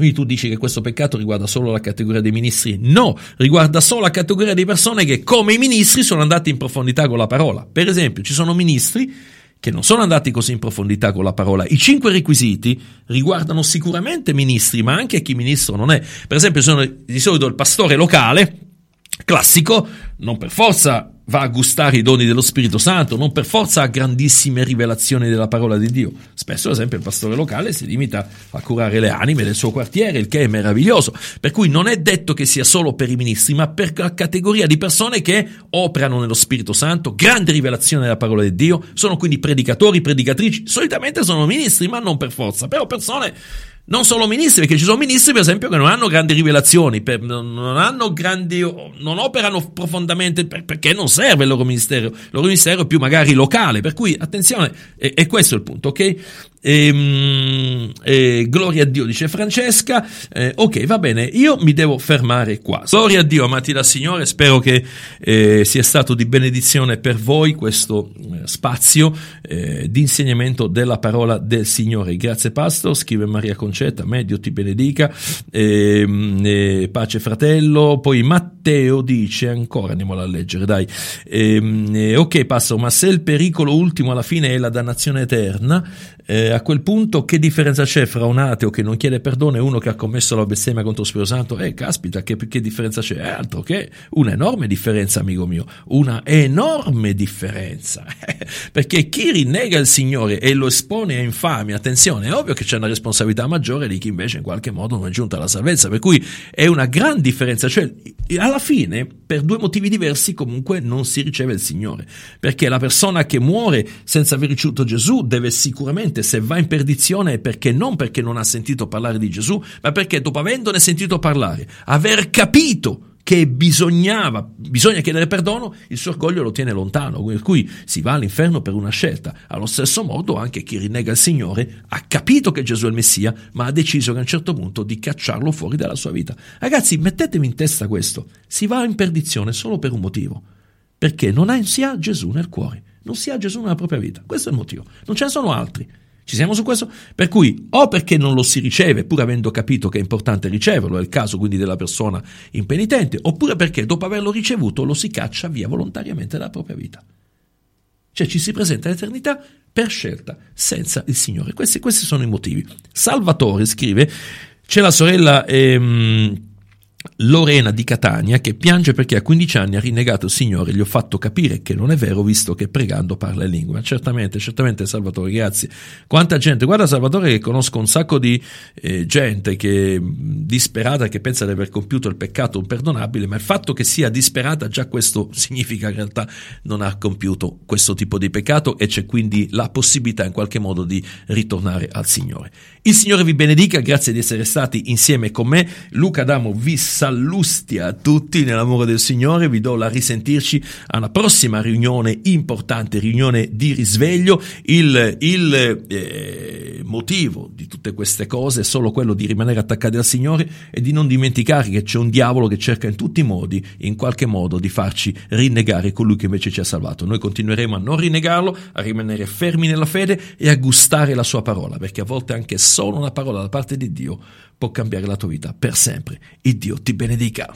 quindi tu dici che questo peccato riguarda solo la categoria dei ministri? No, riguarda solo la categoria di persone che come i ministri sono andati in profondità con la parola. Per esempio, ci sono ministri che non sono andati così in profondità con la parola. I cinque requisiti riguardano sicuramente ministri, ma anche chi ministro non è. Per esempio, sono di solito il pastore locale, classico, non per forza va a gustare i doni dello Spirito Santo, non per forza ha grandissime rivelazioni della parola di Dio. Spesso, ad esempio, il pastore locale si limita a curare le anime del suo quartiere, il che è meraviglioso. Per cui non è detto che sia solo per i ministri, ma per la categoria di persone che operano nello Spirito Santo, grande rivelazione della parola di Dio, sono quindi predicatori, predicatrici, solitamente sono ministri, ma non per forza, però persone non solo ministri, perché ci sono ministri, per esempio, che non hanno grandi rivelazioni, per, non hanno grandi, non operano profondamente perché non serve il loro ministero. Il loro ministero è più magari locale. Per cui, attenzione, è, è questo il punto, ok? E, ehm, e, gloria a Dio, dice Francesca. Eh, ok, va bene, io mi devo fermare qua. Gloria a Dio, amati da Signore. Spero che eh, sia stato di benedizione per voi questo eh, spazio eh, di insegnamento della parola del Signore. Grazie, Pastor. Scrive Maria Concetta. Me, Dio ti benedica. Ehm, eh, pace, fratello. Poi Matteo dice ancora, andiamola a leggere, dai. Ehm, eh, ok, Pastor, ma se il pericolo ultimo alla fine è la dannazione eterna, eh, a quel punto che differenza c'è fra un ateo che non chiede perdono e uno che ha commesso la bestemmia contro lo Spirito Santo? Eh, caspita, che, che differenza c'è? È altro che una enorme differenza, amico mio, una enorme differenza. <laughs> Perché chi rinnega il Signore e lo espone a infamia, attenzione, è ovvio che c'è una responsabilità maggiore di chi invece in qualche modo non è giunta alla salvezza, per cui è una gran differenza, cioè alla fine per due motivi diversi comunque non si riceve il Signore, perché la persona che muore senza aver ricevuto Gesù deve sicuramente se va in perdizione è perché non? Perché non ha sentito parlare di Gesù, ma perché dopo avendone sentito parlare, aver capito che bisognava, bisogna chiedere perdono, il suo orgoglio lo tiene lontano, per cui si va all'inferno per una scelta. Allo stesso modo anche chi rinnega il Signore ha capito che Gesù è il Messia, ma ha deciso che a un certo punto di cacciarlo fuori dalla sua vita. Ragazzi, mettetevi in testa questo, si va in perdizione solo per un motivo, perché non si ha Gesù nel cuore, non si ha Gesù nella propria vita, questo è il motivo, non ce ne sono altri. Ci siamo su questo? Per cui o perché non lo si riceve, pur avendo capito che è importante riceverlo, è il caso quindi della persona impenitente, oppure perché dopo averlo ricevuto lo si caccia via volontariamente dalla propria vita. Cioè ci si presenta all'eternità per scelta, senza il Signore. Questi, questi sono i motivi. Salvatore scrive, c'è la sorella... Ehm, Lorena di Catania che piange perché a 15 anni ha rinnegato il Signore, gli ho fatto capire che non è vero visto che pregando parla in lingua. Certamente, certamente Salvatore, ragazzi, quanta gente, guarda Salvatore che conosco un sacco di eh, gente che disperata che pensa di aver compiuto il peccato imperdonabile, ma il fatto che sia disperata già questo <laughs> significa che in realtà non ha compiuto questo tipo di peccato e c'è quindi la possibilità in qualche modo di ritornare al Signore. Il Signore vi benedica, grazie di essere stati insieme con me. Luca Adamo vi sallusti a tutti nell'amore del Signore, vi do la risentirci alla prossima riunione importante, riunione di risveglio. Il, il eh, motivo di tutte queste cose è solo quello di rimanere attaccati al Signore e di non dimenticare che c'è un diavolo che cerca in tutti i modi, in qualche modo, di farci rinnegare colui che invece ci ha salvato. Noi continueremo a non rinnegarlo, a rimanere fermi nella fede e a gustare la sua parola, perché a volte anche solo una parola da parte di Dio può cambiare la tua vita per sempre. Il Dio ti benedica.